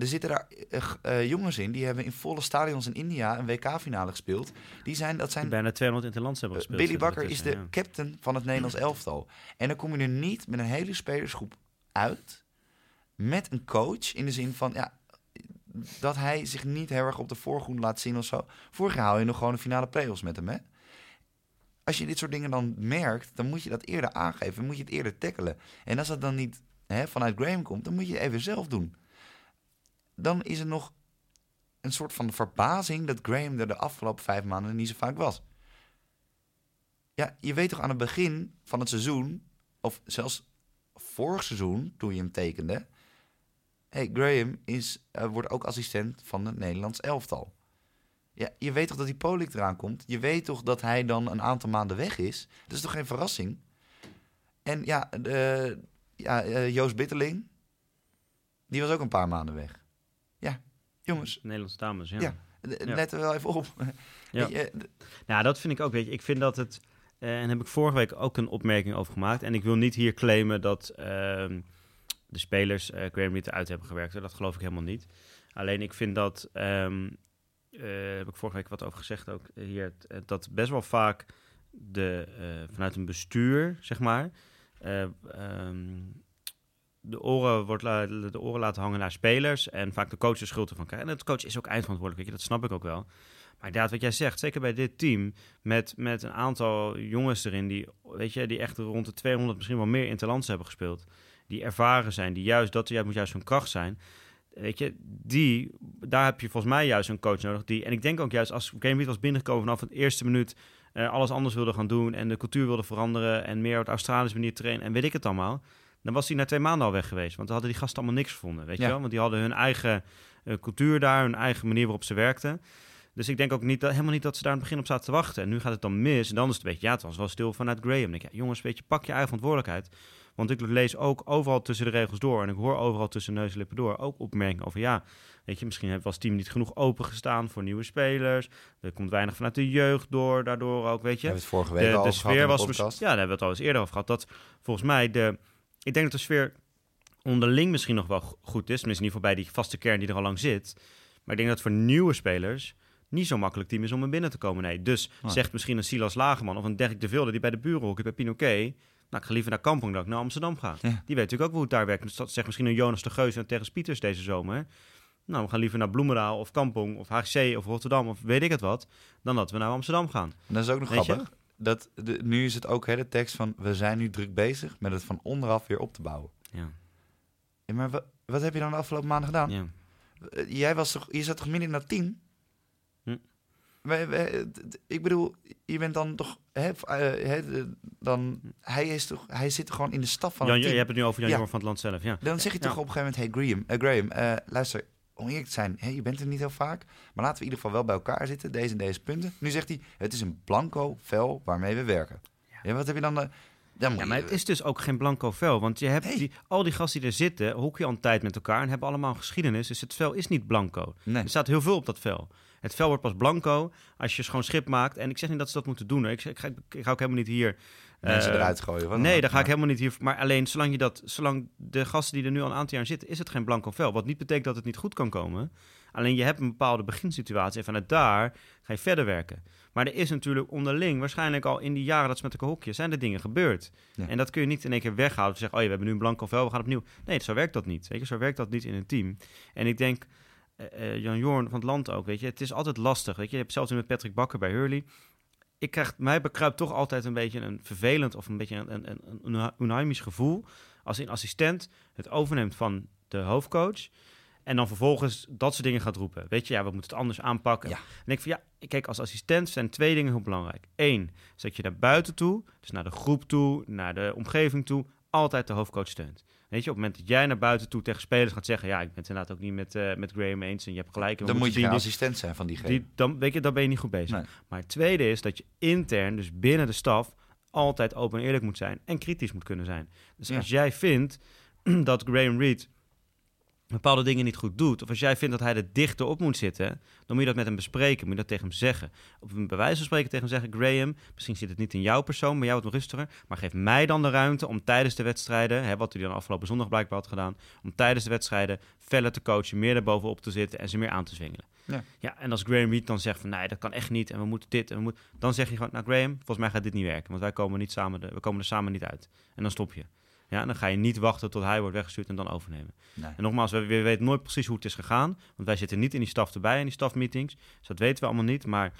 Er zitten daar eh, eh, jongens in die hebben in volle stadions in India een WK-finale gespeeld. Die zijn, dat zijn Bijna 200 interlands hebben eh, gespeeld. Billy Bakker is de captain van het Nederlands elftal. En dan kom je er niet met een hele spelersgroep uit. Met een coach in de zin van ja, dat hij zich niet heel erg op de voorgrond laat zien of zo. Vorig jaar haal je nog gewoon de finale play-offs met hem, hè? Als je dit soort dingen dan merkt, dan moet je dat eerder aangeven. Dan moet je het eerder tackelen. En als dat dan niet hè, vanuit Graham komt, dan moet je het even zelf doen. Dan is er nog een soort van verbazing dat Graham er de afgelopen vijf maanden niet zo vaak was. Ja, je weet toch aan het begin van het seizoen, of zelfs vorig seizoen, toen je hem tekende. hey, Graham is, eh, wordt ook assistent van het Nederlands elftal. Ja, je weet toch dat die Polik eraan komt? Je weet toch dat hij dan een aantal maanden weg is? Dat is toch geen verrassing? En ja, ja eh, Joost Bitterling, die was ook een paar maanden weg. Jongens, Nederlandse dames, ja. Ja. let er wel even op. Ja. Je, Nou, dat vind ik ook. Weet je, ik vind dat het. eh, en heb ik vorige week ook een opmerking over gemaakt. En ik wil niet hier claimen dat ehm, de spelers eh Graham uit hebben gewerkt. Dat geloof ik helemaal niet. Alleen ik vind dat. eh, heb ik vorige week wat over gezegd ook hier. Dat best wel vaak de, vanuit een bestuur, zeg maar. ehm, de oren, wordt de oren laten hangen naar spelers. En vaak de coach de schuld ervan krijgt. En de coach is ook eindverantwoordelijk. Weet je, dat snap ik ook wel. Maar inderdaad, wat jij zegt, zeker bij dit team, met, met een aantal jongens erin die, weet je, die echt rond de 200, misschien wel meer interlands hebben gespeeld, die ervaren zijn, die juist, dat juist moet juist hun kracht zijn. Weet je, die, daar heb je volgens mij juist een coach nodig. Die, en ik denk ook juist, als Game was binnengekomen vanaf het eerste minuut, eh, alles anders wilde gaan doen en de cultuur wilde veranderen en meer op de Australische manier trainen en weet ik het allemaal, dan was hij na twee maanden al weg geweest. Want dan hadden die gasten allemaal niks gevonden, weet Ja. je wel? Want die hadden hun eigen eh, cultuur daar, hun eigen manier waarop ze werkten. Dus ik denk ook niet dat, helemaal niet dat ze daar aan het begin op zaten te wachten. En nu gaat het dan mis. En dan is het een beetje, ja, het was wel stil vanuit Graham. Dan denk ik, ja, jongens, weet je, pak je eigen verantwoordelijkheid. Want ik lees ook overal tussen de regels door. En ik hoor overal tussen neus en lippen door ook opmerkingen over, ja, weet je, misschien was het team niet genoeg opengestaan voor nieuwe spelers. Er komt weinig vanuit de jeugd door, daardoor ook, weet je. We hebben het vorige week de, al de sfeer in was, ja, daar hebben we het al eens eerder over gehad. Dat volgens mij de, ik denk dat de sfeer onderling misschien nog wel go- goed is. Tenminste, in ieder geval bij die vaste kern die er al lang zit. Maar ik denk dat voor nieuwe spelers niet zo makkelijk team is om er binnen te komen. Nee. Dus Nee. zegt misschien een Silas Lagerman of een Dirk de Vilde die bij de buren hockey bij Pinoquet. Nou, ik ga liever naar Kampong dan ik naar Amsterdam ga. Ja. Die weet natuurlijk ook hoe het daar werkt. Dus dat zegt misschien een Jonas de Geus en Terres Pieters deze zomer. Nou, we gaan liever naar Bloemendaal of Kampong of HGC of Rotterdam of weet ik het wat. Dan dat we naar Amsterdam gaan. Dat is ook nog Weet je? Dat de, nu is het ook hè, de tekst van... we zijn nu druk bezig met het van onderaf weer op te bouwen. Ja. Ja, maar wa- wat heb je dan de afgelopen maanden gedaan? ja. Eh, Jij was toch, je zat toch midden in dat team? Hm. Wij- ik bedoel, je bent dan toch... Hè, eh, hè, dan, hij, is toch, hij zit gewoon in de staf van Jan, het je hebt het nu over Jan Ja. Van het land zelf. Ja. Dan zeg je toch op een gegeven moment... Hey Graham, eh, Graham luister, eerlijk te zijn... Je bent er niet heel vaak... maar laten we in ieder geval wel bij elkaar zitten. Deze en deze punten. Nu zegt hij, het is een blanco vel waarmee we werken. Ja, wat heb je dan... eh, dan Ja, je- maar het is dus ook geen blanco vel. Want je hebt die, al die gasten die er zitten, hockey al een tijd met elkaar en hebben allemaal geschiedenis. Dus het vel is niet blanco. Nee. Er staat heel veel op dat vel. Het vel wordt pas blanco als je schoon schip maakt. En ik zeg niet dat ze dat moeten doen. Ik, ik, ga, ik ga ook helemaal niet hier... Mensen eh, eruit gooien. wat nee, daar ga ik helemaal niet hier... Maar alleen zolang, je dat, zolang de gasten die er nu al een aantal jaar zitten... is het geen blanco vel. Wat niet betekent dat het niet goed kan komen. Alleen je hebt een bepaalde beginsituatie. En vanuit daar ga je verder werken. Maar er is natuurlijk onderling, waarschijnlijk al in die jaren dat ze met elkaar hokje, zijn er dingen gebeurd. Ja. En dat kun je niet in één keer weghalen. Of zeggen, oh ja, we hebben nu een blanco vel, we gaan opnieuw. Nee, zo werkt dat niet. Weet je, zo werkt dat niet in een team. En ik denk, eh, eh, Jan Jorn van het land ook, weet je, het is altijd lastig. Weet je, je hebt zelfs met Patrick Bakker bij Hurley. Ik krijg, mij bekruipt toch altijd een beetje een vervelend of een beetje een, een, een, een onheimisch gevoel als een assistent het overneemt van de hoofdcoach. En dan vervolgens dat soort dingen gaat roepen. Weet je, ja, we moeten het anders aanpakken. Ja. En ik van ja, kijk, als assistent zijn twee dingen heel belangrijk. Eén, is dat je naar buiten toe, dus naar de groep toe, naar de omgeving toe, altijd de hoofdcoach steunt. Weet je, op het moment dat jij naar buiten toe tegen spelers gaat zeggen, ja, ik ben het inderdaad ook niet met, eh, met Graham eens en je hebt gelijk. en Dan moet je geen die- assistent zijn van diegene. die, dan, weet je, dan ben je niet goed bezig. Nee. Maar het tweede is dat je intern, dus binnen de staf, altijd open en eerlijk moet zijn en kritisch moet kunnen zijn. Dus Ja. als jij vindt dat Graham Reed bepaalde dingen niet goed doet, of als jij vindt dat hij er dichter op moet zitten, dan moet je dat met hem bespreken, moet je dat tegen hem zeggen. Op een bewijs van spreken tegen hem zeggen, Graham, misschien zit het niet in jouw persoon, maar jij wordt rustiger, maar geef mij dan de ruimte om tijdens de wedstrijden, hè, wat hij dan afgelopen zondag blijkbaar had gedaan, om tijdens de wedstrijden feller te coachen, meer erbovenop te zitten en ze meer aan te zwingelen. Ja. Ja, en als Graham Reed dan zegt van nee, dat kan echt niet en we moeten dit en we moeten, dan zeg je gewoon, nou Graham, volgens mij gaat dit niet werken, want wij komen niet samen, de, we komen er samen niet uit. En dan stop je. Ja, en dan ga je niet wachten tot hij wordt weggestuurd en dan overnemen. Nee. En nogmaals, we, we weten nooit precies hoe het is gegaan, want wij zitten niet in die staf erbij in die stafmeetings, dus dat weten we allemaal niet. Maar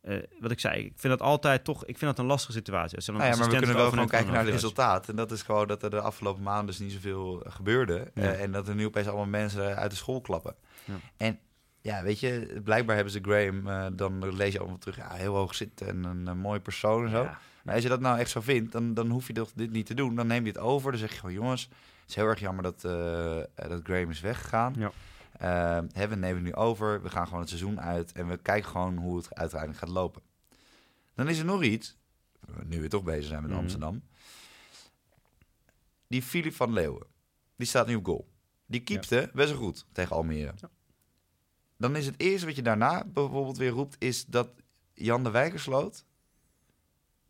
eh, wat ik zei, ik vind dat altijd toch, ik vind dat een lastige situatie. Als een Nou ja, maar we kunnen wel gewoon kijken naar het resultaat. En dat is gewoon dat er de afgelopen maanden dus niet zoveel gebeurde. Ja. Eh, en dat er nu opeens allemaal mensen uit de school klappen. Ja. En ja, weet je, blijkbaar hebben ze Graham, eh, dan lees je allemaal terug, ja, heel hoog zitten en een, eh, mooie persoon en zo. Ja. Maar als je dat nou echt zo vindt, dan, dan hoef je toch dit niet te doen. Dan neem je het over. Dan zeg je gewoon, jongens, het is heel erg jammer dat, eh, dat Graham is weggegaan. Ja. Eh, hè, we nemen het nu over. We gaan gewoon het seizoen uit. En we kijken gewoon hoe het uiteindelijk gaat lopen. Dan is er nog iets. Nu we toch bezig zijn met Mhm. Amsterdam. Die Filip van Leeuwen. Die staat nu op goal. Die keepte best wel goed tegen Almere. Ja. Dan is het eerste wat je daarna bijvoorbeeld weer roept... is dat Jan de Wijkersloot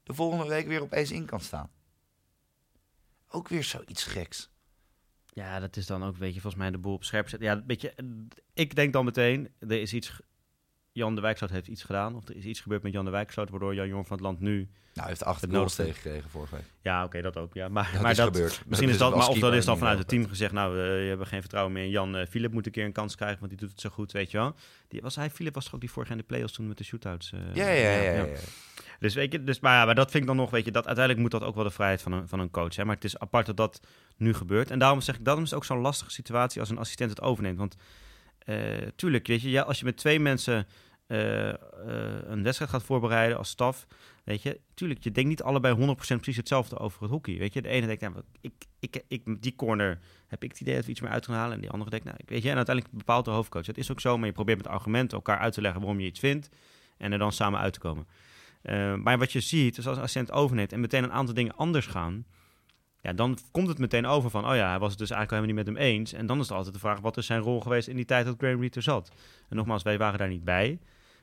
de volgende week weer opeens in kan staan. Ook weer zoiets geks. Ja, dat is dan ook, weet je, volgens mij de boel op scherp zetten. Ja, weet je, ik denk dan meteen, er is iets, Jan de Wijksloot heeft iets gedaan. Of er is iets gebeurd met Jan de Wijksloot, waardoor Jan Jong van het Land nu... Nou, hij heeft acht Het goals tegengekregen vorige week. Ja, oké, dat ook, ja. Maar, Dat maar is dat, gebeurd. misschien is Dat maar of dat is dan vanuit het team gezegd, nou, eh, je hebt geen vertrouwen meer in Jan. eh Philip moet een keer een kans krijgen, want die doet het zo goed, weet je wel. Die, was hij, Philip was toch ook die vorig jaar in de play-offs toen met de shootouts? eh, Ja, ja, ja. ja, ja. Dus weet je, dus, maar, ja, maar dat vind ik dan nog, weet je, dat uiteindelijk moet dat ook wel de vrijheid van een, van een coach. Hè? Maar het is apart dat dat nu gebeurt. En daarom zeg ik, daarom is ook zo'n lastige situatie als een assistent het overneemt. Want eh, tuurlijk, weet je, ja, als je met twee mensen eh, eh, een wedstrijd gaat voorbereiden als staf, weet je, tuurlijk, je denkt niet allebei 100% precies hetzelfde over het hockey. Weet je, de ene denkt, nou, ik, ik, ik, die corner heb ik het idee dat we iets meer uit gaan halen. En die andere denkt, nou, weet je, en uiteindelijk bepaalt de hoofdcoach. Dat is ook zo, maar je probeert met argumenten elkaar uit te leggen waarom je iets vindt en er dan samen uit te komen. Uh, maar wat je ziet, is als een assistent overneemt en meteen een aantal dingen anders gaan, ja, dan komt het meteen over van, oh ja, hij was het dus eigenlijk helemaal niet met hem eens. En dan is het altijd de vraag, wat is zijn rol geweest in die tijd dat Graham Reed er zat? En nogmaals, wij waren daar niet bij.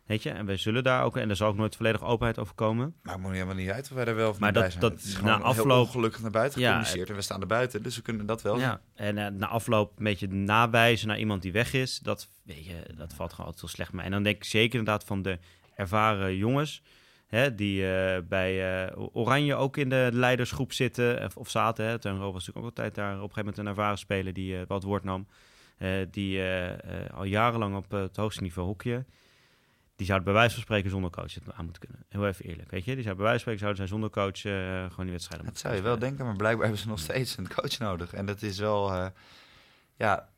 Weet je, en wij zullen daar ook, en er zal ook nooit volledig openheid over komen. Maar het moet helemaal niet uit of wij er wel of maar dat, bij zijn. Dat is na afloop gelukkig naar buiten gecommuniceerd ja, en we staan er buiten, dus we kunnen dat wel ja, En uh, na afloop een beetje nawijzen naar iemand die weg is, dat, weet je, dat valt gewoon altijd heel slecht mee. En dan denk ik zeker inderdaad van de ervaren jongens, hè, die uh, bij uh, Oranje ook in de leidersgroep zitten, of, of zaten. Hè. Teun was natuurlijk ook altijd daar op een gegeven moment een ervaren speler die uh, wat woord nam. die al jarenlang op het hoogste niveau hockeyen. Die zouden bij wijze van spreken zonder coach het aan moeten kunnen. Heel even eerlijk, weet je. Die zouden bij wijze van spreken zouden zijn zonder coach gewoon die wedstrijden Dat zou je wel denken, maar blijkbaar hebben ze nog steeds een coach nodig. En dat is wel, ja,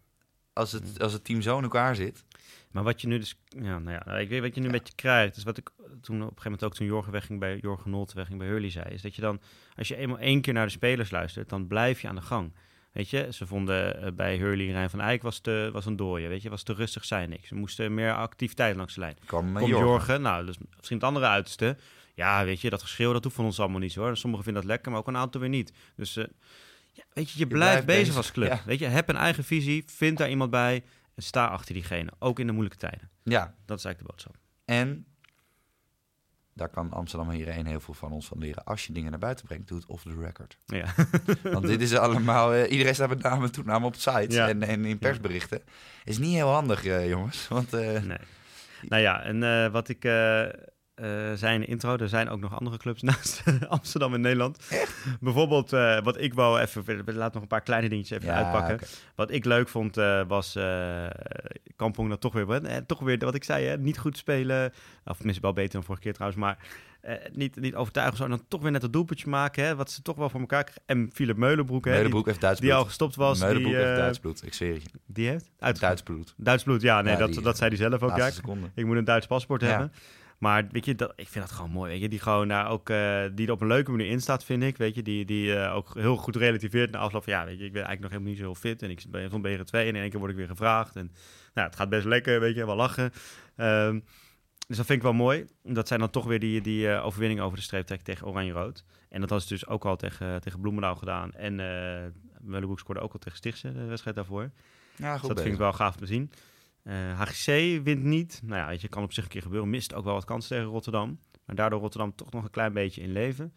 als het, als het team zo in elkaar zit... Maar wat je nu dus, ja, nou ja, ik weet wat je nu ja. een beetje krijgt, is wat ik toen op een gegeven moment ook toen Jorgen wegging bij Jorgen Nolte wegging bij Hurley zei, is dat je dan, als je eenmaal één keer naar de spelers luistert, dan blijf je aan de gang. Weet je, ze vonden uh, bij Hurley Rijn van Eyck was, te, was een dooie, weet je, was te rustig, zei niks. Ze moesten meer activiteit langs de lijn. Kom, Kom Jorgen. Jorgen, nou, dus misschien het andere uiterste. Ja, weet je, dat geschreeuw, dat hoeft van ons allemaal niet zo hoor. Sommigen vinden dat lekker, maar ook een aantal weer niet. Dus uh, ja, weet je, je, je blijft, blijft bezig, bezig als club. Ja. Weet je, heb een eigen visie, vind daar iemand bij en sta achter diegene, ook in de moeilijke tijden. Ja. Dat is eigenlijk de boodschap. En daar kan Amsterdam hierheen heel veel van ons van leren. Als je dingen naar buiten brengt, doe het off the record. Ja. Want dit is allemaal... Uh, iedereen staat met naam en toename op sites ja. en, en, in persberichten. Is niet heel handig, uh, jongens. Want, uh, nee. Nou ja, en wat ik uh, zijn intro. Er zijn ook nog andere clubs naast Amsterdam in Nederland. Echt? Bijvoorbeeld, uh, wat ik wou even... Laat nog een paar kleine dingetjes even ja, uitpakken. Okay. Wat ik leuk vond, uh, was Kampong dat toch weer... toch weer, wat ik zei, hè, niet goed spelen. Of tenminste wel beter dan vorige keer trouwens, maar... niet, niet overtuigen zo. En dan toch weer net een doelpuntje maken. Hè, wat ze toch wel voor elkaar krijgen. En Philip Meulenbroek. Hè, Meulenbroek heeft Duits Die al gestopt was. Meulenbroek die, heeft Duits bloed, ik zweer je. Die heeft? Duits bloed. Duits bloed, ja. Nee, ja, dat, die, dat zei hij zelf ook. Ja, ik moet een Duits paspoort ja. hebben. Maar weet je, dat, ik vind dat gewoon mooi. Weet je, die gewoon daar ook uh, die er op een leuke manier in staat, vind ik. Weet je, die, die uh, ook heel goed relativeert na afloop. Ja, weet je, ik ben eigenlijk nog helemaal niet zo heel fit. En ik ben van BR2 en in één keer word ik weer gevraagd. En nou, het gaat best lekker, weet je, wel lachen. Um, dus dat vind ik wel mooi. Dat zijn dan toch weer die, die uh, overwinningen over de streep tegen, tegen Oranje-Rood. En dat was dus ook al tegen, tegen Bloemendaal gedaan. En uh, Meulenboek scoorde ook al tegen Stichtse de wedstrijd daarvoor. Ja, goed dus dat bezig. vind ik wel gaaf te zien. Uh, HGC wint niet. Nou ja, weet je, kan op zich een keer gebeuren. Mist ook wel wat kansen tegen Rotterdam. Maar daardoor Rotterdam toch nog een klein beetje in leven.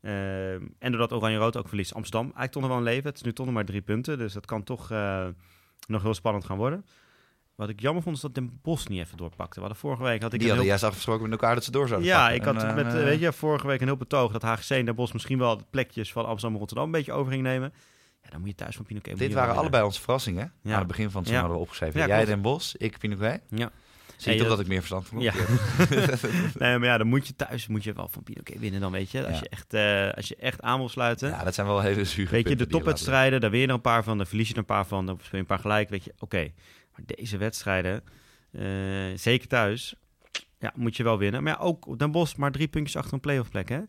Uh, en doordat Oranje-Rood ook verliest Amsterdam eigenlijk toch nog wel een leven. Het is nu toch nog maar drie punten. Dus dat kan toch uh, nog heel spannend gaan worden. Wat ik jammer vond is dat Den Bos niet even doorpakte. We hadden vorige week had ik Die hadden heel... juist afgesproken met elkaar dat ze door zouden Ja, pakken. ik had en, met, weet je, vorige week een heel betoog dat HGC en Den Bos misschien wel de plekjes van Amsterdam en Rotterdam een beetje over ging nemen. Ja, dan moet je thuis van Pinoquet. Dit waren allebei onze verrassingen. Ja. Aan het begin van het seizoen hadden we opgeschreven. Jij. Den Bos, ik Pinoquet. Ja. Zie je toch dat ik meer verstand van heb? nee, maar ja, dan moet je thuis moet je wel van Pinoquet winnen dan, weet je. Als, je, echt, eh, als je echt aan wil sluiten. Ja, dat zijn wel hele zure weet je, de topwedstrijden, daar win je er een paar van, dan verlies je er een paar van, dan speel je een paar gelijk, weet je. Oké, maar deze wedstrijden, eh, zeker thuis, ja, moet je wel winnen. Maar ja, ook Den Bosch maar drie puntjes achter een playoff plek, hè.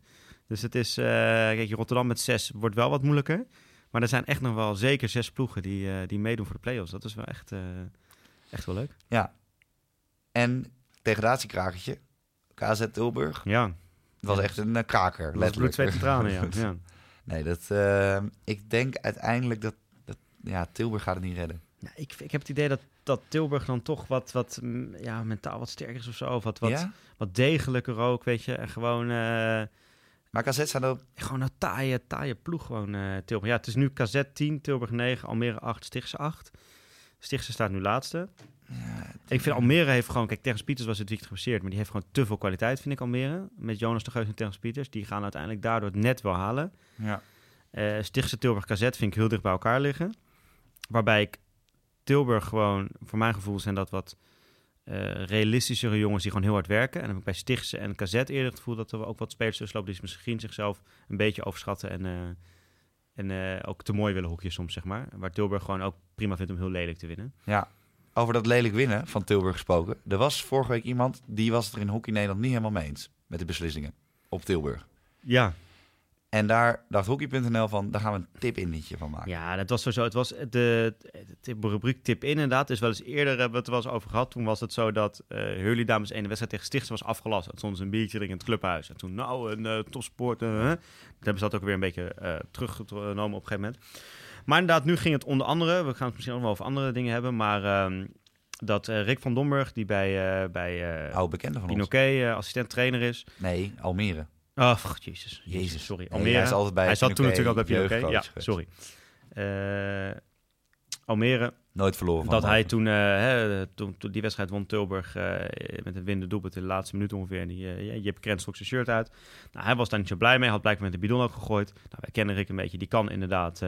Dus het is, eh kijk, je Rotterdam met zes wordt wel wat moeilijker. Maar er zijn echt nog wel zeker zes ploegen die, eh, die meedoen voor de playoffs. Dat is wel echt, eh, echt wel leuk. Ja. En degradatiekrakertje. KZ Tilburg. Ja, Het was echt een eh, kraker, dat bloed, letterlijk. en tranen, ja. ja. Nee, dat, ik denk uiteindelijk dat, dat ja, Tilburg gaat het niet redden. Ja, ik, ik heb het idee dat, dat Tilburg dan toch wat, wat mm, ja, mentaal wat sterker is of zo. Of wat, wat, ja? wat degelijker ook, weet je. En gewoon, Maar KZ staat op... gewoon een taaie, taaie ploeg gewoon, eh, Tilburg. Ja, het is nu KZ 10, Tilburg 9, Almere 8, Stichtse 8. Stichtse staat nu laatste. Ja, Ik vind Almere heeft gewoon... Kijk, Tergens Pieters was het weekend geblesseerd, maar die heeft gewoon te veel kwaliteit, vind ik Almere. Met Jonas de Geus en Tergens Pieters. Die gaan uiteindelijk daardoor het net wel halen. ja. Eh Stichtse Tilburg KZ vind ik heel dicht bij elkaar liggen. Waarbij ik Tilburg gewoon, voor mijn gevoel zijn dat wat eh, realistischere jongens die gewoon heel hard werken. En dan heb ik bij Stichtse en KZ eerder het gevoel dat er ook wat spelers tussen lopen die misschien zichzelf een beetje overschatten en, eh, en eh, ook te mooi willen hoekjes soms, zeg maar. Waar Tilburg gewoon ook prima vindt om heel lelijk te winnen. ja. over dat lelijk winnen van Tilburg gesproken. Er was vorige week iemand, die was het er in Hockey Nederland niet helemaal mee eens. Met de beslissingen op Tilburg. Ja, En daar dacht Hockey.nl van, daar gaan we een tip-in-liedje van maken. Ja, dat was sowieso. Het was de, de rubriek tip in inderdaad. is wel eens eerder hebben we het er wel eens over gehad. Toen was het zo dat eh Hurley Dames 1 de wedstrijd tegen Stichts was afgelast. En stond een biertje drinken in het clubhuis. En toen, nou, een eh, topsport. eh, hè. Toen hebben ze dat ook weer een beetje eh, teruggenomen op een gegeven moment. Maar inderdaad, nu ging het onder andere. We gaan het misschien ook wel over andere dingen hebben. Maar ehm, dat eh, Rick van Domburg, die bij, eh bij eh Oude bekende van ons. Pinoquet eh, assistent-trainer is. Nee, Almere. Oh, jezus. Jezus. Sorry. Nee, Almere. hij is altijd bij Hij zat toen natuurlijk ook bij Pinoquet. Ja, sorry. Eh, Almere, Nooit verloren van dat hij toen, eh, hè, toen, toen die wedstrijd won Tilburg eh, met een winnende doelpunt in de laatste minuut ongeveer. En die, uh, Jip Krens trok zijn shirt uit. Nou, hij was daar niet zo blij mee. Had blijkbaar met de bidon ook gegooid. Nou, wij kennen Rick een beetje. Die kan inderdaad...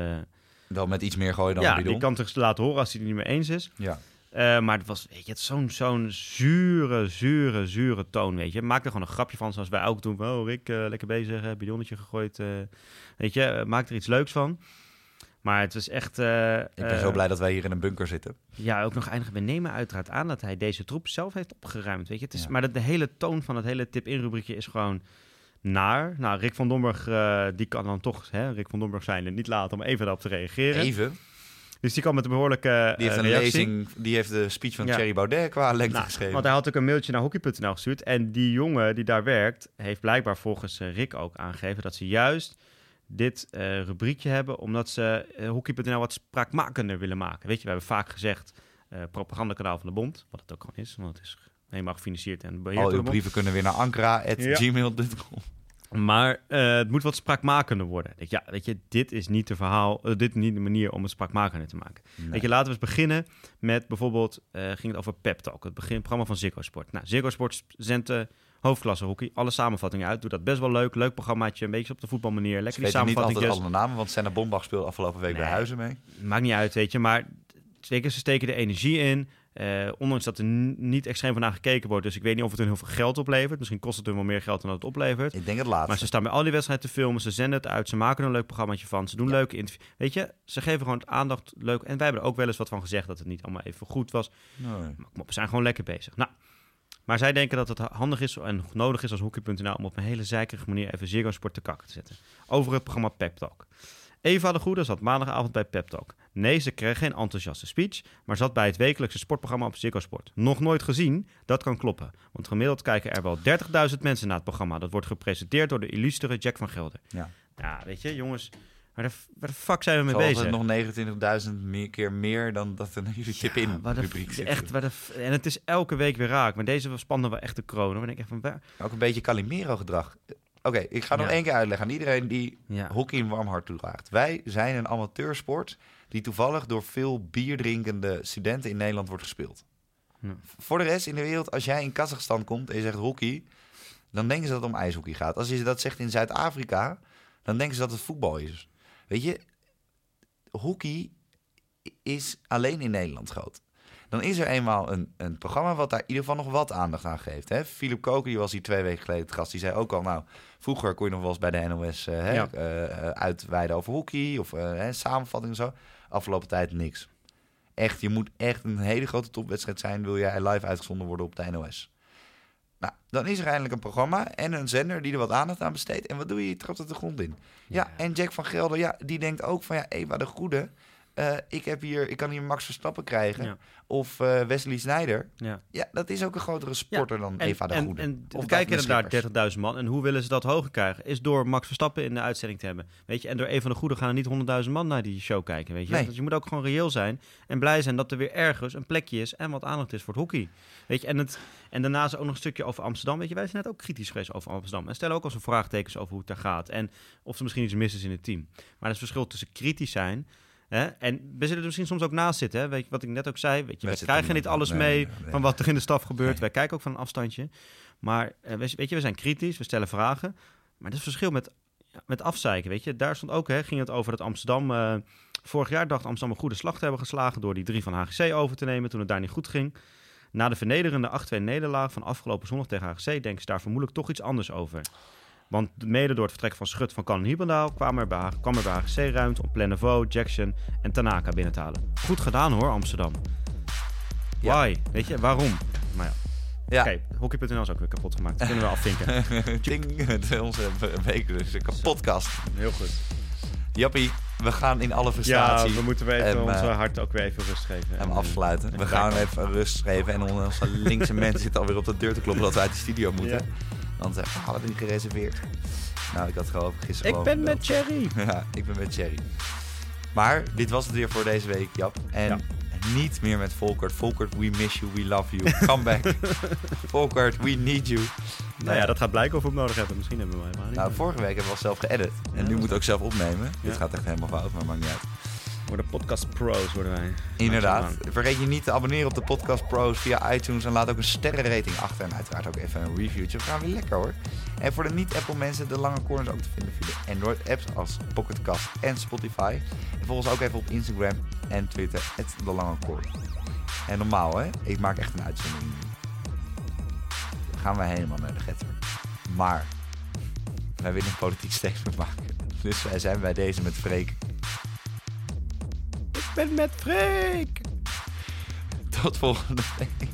Wel met iets meer gooien dan ja, de bidon. die kan zich laten horen als hij het niet meer eens is. Ja. Eh, maar het was, weet je, het zo'n zo'n zure, zure, zure toon, weet je. Maak er gewoon een grapje van, zoals wij ook doen. Oh, Rick, eh, lekker bezig, eh, bidonnetje gegooid. weet je, maak er iets leuks van. Maar het is echt... Ik ben zo blij dat wij hier in een bunker zitten. Ja, ook nog eindigen. We nemen uiteraard aan dat hij deze troep zelf heeft opgeruimd, weet je. Het is, Ja. Maar de, de hele toon van het hele tip-in-rubriekje is gewoon naar. Nou, Rick van Domburg, die kan dan toch, hè, Rick van Domburg zijn, niet laten om even daarop te reageren. Even. Dus die kan met een behoorlijke Die heeft eh, een reactie. lezing, die heeft de speech van Ja. Thierry Baudet qua lengte Nou, geschreven. want hij had ook een mailtje naar hockey.nl gestuurd. En die jongen die daar werkt, heeft blijkbaar volgens eh, Rick ook aangegeven dat ze juist dit eh, rubriekje hebben, omdat ze hockey.nl wat spraakmakender willen maken. Weet je, we hebben vaak gezegd eh propagandakanaal van de bond, wat het ook gewoon is, want het is helemaal gefinancierd en beheerd Al uw brieven kunnen weer naar ankara.gmail.com. Maar eh, het moet wat spraakmakender worden. Ja, weet je, dit is niet de verhaal, eh, dit is niet de manier om het spraakmakender te maken. Nee. Weet je, laten we eens beginnen met bijvoorbeeld, eh, ging het over Pep Talk, het begin, programma van Ziggo Sport. Nou, Ziggo Sport zendt hoofdklasse hockey, alle samenvattingen uit, doet dat best wel leuk, leuk programmaatje, een beetje op de voetbalmanier, lekker die weten niet altijd alle namen, want Senna Bombach speelde afgelopen week bij. Huizen mee. Maakt niet uit, weet je, maar zeker, ze steken er energie in. Eh, ondanks dat er niet extreem van naar gekeken wordt, dus ik weet niet of het hun heel veel geld oplevert. Misschien kost het hun wel meer geld dan dat het oplevert. Ik denk het laatste. Maar ze staan bij al die wedstrijden te filmen, ze zenden het uit, ze maken er een leuk programmaatje van, ze doen Ja. leuke interviews. Weet je, ze geven gewoon aandacht leuk. En wij hebben er ook wel eens wat van gezegd dat het niet allemaal even goed was. Nee. Maar kom op, we zijn gewoon lekker bezig. Nou, maar zij denken dat het handig is en nodig is als hockey.nl om op een hele zeikerige manier even Ziggo Sport te kakken te zetten. Over het programma Pep Talk. Eva de Goede zat maandagavond bij Pep Talk. Nee, ze kreeg geen enthousiaste speech, maar zat bij het wekelijkse sportprogramma op Ziggo Sport. Nog nooit gezien? Dat kan kloppen. Want gemiddeld kijken er wel 30.000 mensen naar het programma. Dat wordt gepresenteerd door de illustere Jack van Gelder. Ja. Ja, weet je, jongens, waar de, waar de fuck zijn we mee Zoals bezig? het nog 29.000 meer keer meer dan dat er naar jullie tip in de, rubriek zit. echt, waar de, en het is elke week weer raak. Maar deze spannen we echt de kroon. Dan denk ik echt van, waar, Ook een beetje Calimero Oké, ik ga nog Ja. één keer uitleggen aan iedereen die ja. hockey een warm hart toedraagt. Wij zijn een amateursport die toevallig door veel bierdrinkende studenten in Nederland wordt gespeeld. Ja. Voor de rest in de wereld, als jij in Kazachstan komt en je zegt hockey, dan denken ze dat het om ijshockey gaat. Als je dat zegt in Zuid-Afrika, dan denken ze dat het voetbal is. Weet je, hockey is alleen in Nederland groot. Dan is er eenmaal een, een programma wat daar in ieder geval nog wat aandacht aan geeft. Hè? Philip Koker, die was hier twee weken geleden gast, die zei ook al, nou, vroeger kon je nog wel eens bij de NOS eh, hè, Ja. eh, eh, uitweiden over hockey of eh, hè, samenvatting en zo. Afgelopen tijd niks. Echt, je moet echt een hele grote topwedstrijd zijn, wil jij live uitgezonden worden op de NOS. Nou, dan is er eindelijk een programma en een zender die er wat aandacht aan besteedt. En wat doe je? Je trapt het de grond in. Ja, en Jack van Gelder, ja, die denkt ook van ja, Eva de Goede. Eh, ik, heb hier, ik kan hier Max Verstappen krijgen. Ja. Of eh, Wesley Sneijder. Ja. Ja, dat is ook een grotere sporter dan En, Eva de en, Goede. en Of kijken er daar 30.000 man. En hoe willen ze dat hoger krijgen? Is door Max Verstappen in de uitzending te hebben. Weet je, en door een van de goede gaan er niet 100.000 man naar die show kijken. Weet je, Nee. dus je moet ook gewoon reëel zijn. En blij zijn dat er weer ergens een plekje is en wat aandacht is voor het hockey. Weet je, en, het, en daarna is er ook nog een stukje over Amsterdam. Weet je, wij zijn net ook kritisch geweest over Amsterdam. En stellen ook al zo'n vraagtekens over hoe het daar gaat. En of er misschien iets mis is in het team. Maar is een verschil tussen kritisch zijn. Hè? En we zullen er misschien soms ook naast zitten. Hè? Weet je, wat ik net ook zei. Weet je, Wij krijgen niet alles mee nee, nee. van wat er in de staf gebeurt. Nee. Wij kijken ook van een afstandje. Maar eh, we- weet je, we zijn kritisch, we stellen vragen. Maar er is verschil met, met afzeiken, weet je. Daar stond ook, hè, ging het over dat Amsterdam... eh, vorig jaar dacht Amsterdam een goede slag te hebben geslagen... door die drie van HGC over te nemen toen het daar niet goed ging. Na de vernederende 8-2 nederlaag van afgelopen zondag tegen HGC... denken ze daar vermoedelijk toch iets anders over. Want mede door het vertrek van Schut van Kan Hiebendaal... kwam er bij, kwam er bij HGC ruimte om Plennevo, Jackson en Tanaka binnen te halen. Goed gedaan hoor, Amsterdam. Ja. Why? Weet je, waarom? Maar ja. Ja. Oké, hockey.nl is ook weer kapot gemaakt. Dat kunnen we afvinken. Is onze wekelijkse podcast. Heel goed. Jappie, we gaan in alle Ja, frustratie we moeten weer even en, onze eh, hart ook weer even rust geven. En, eh, afsluiten. We gaan even rust geven. En onze linkse mensen zitten alweer op de deur te kloppen dat we uit de studio moeten. Ja. Dan hadden we niet gereserveerd. Nou, ik had gewoon gisteren Ik ben gebeld. met Cherry. Ja, ik ben met Cherry. Maar dit was het weer voor deze week, Jap. En Ja. niet meer met Volkert. Volkert, we miss you, we love you. Come back. Volkert, we need you. Nou ja, dat gaat blijken of we hem nodig hebben. Misschien hebben we hem helemaal niet. Nou, vorige week hebben we al zelf geëdit. En Ja, nu moet ik ook zelf opnemen. Dit gaat echt helemaal fout, maar maakt niet uit. Worden podcast pros, worden wij. Inderdaad. Vergeet je niet te abonneren op de Podcast Pros via iTunes. En laat ook een sterrenrating achter. En uiteraard ook even een reviewtje. We gaan weer lekker hoor. En voor de niet-Apple mensen, de lange corners ook te vinden via de Android-apps als Pocketcast en Spotify. En volg ons ook even op Instagram en Twitter, de lange corner. En normaal hè, ik maak echt een uitzondering nu. Dan gaan we helemaal naar de getter. Maar wij willen een politiek statement maken. Dus wij zijn bij deze met Freek. Ben met Freek. Tot volgende week.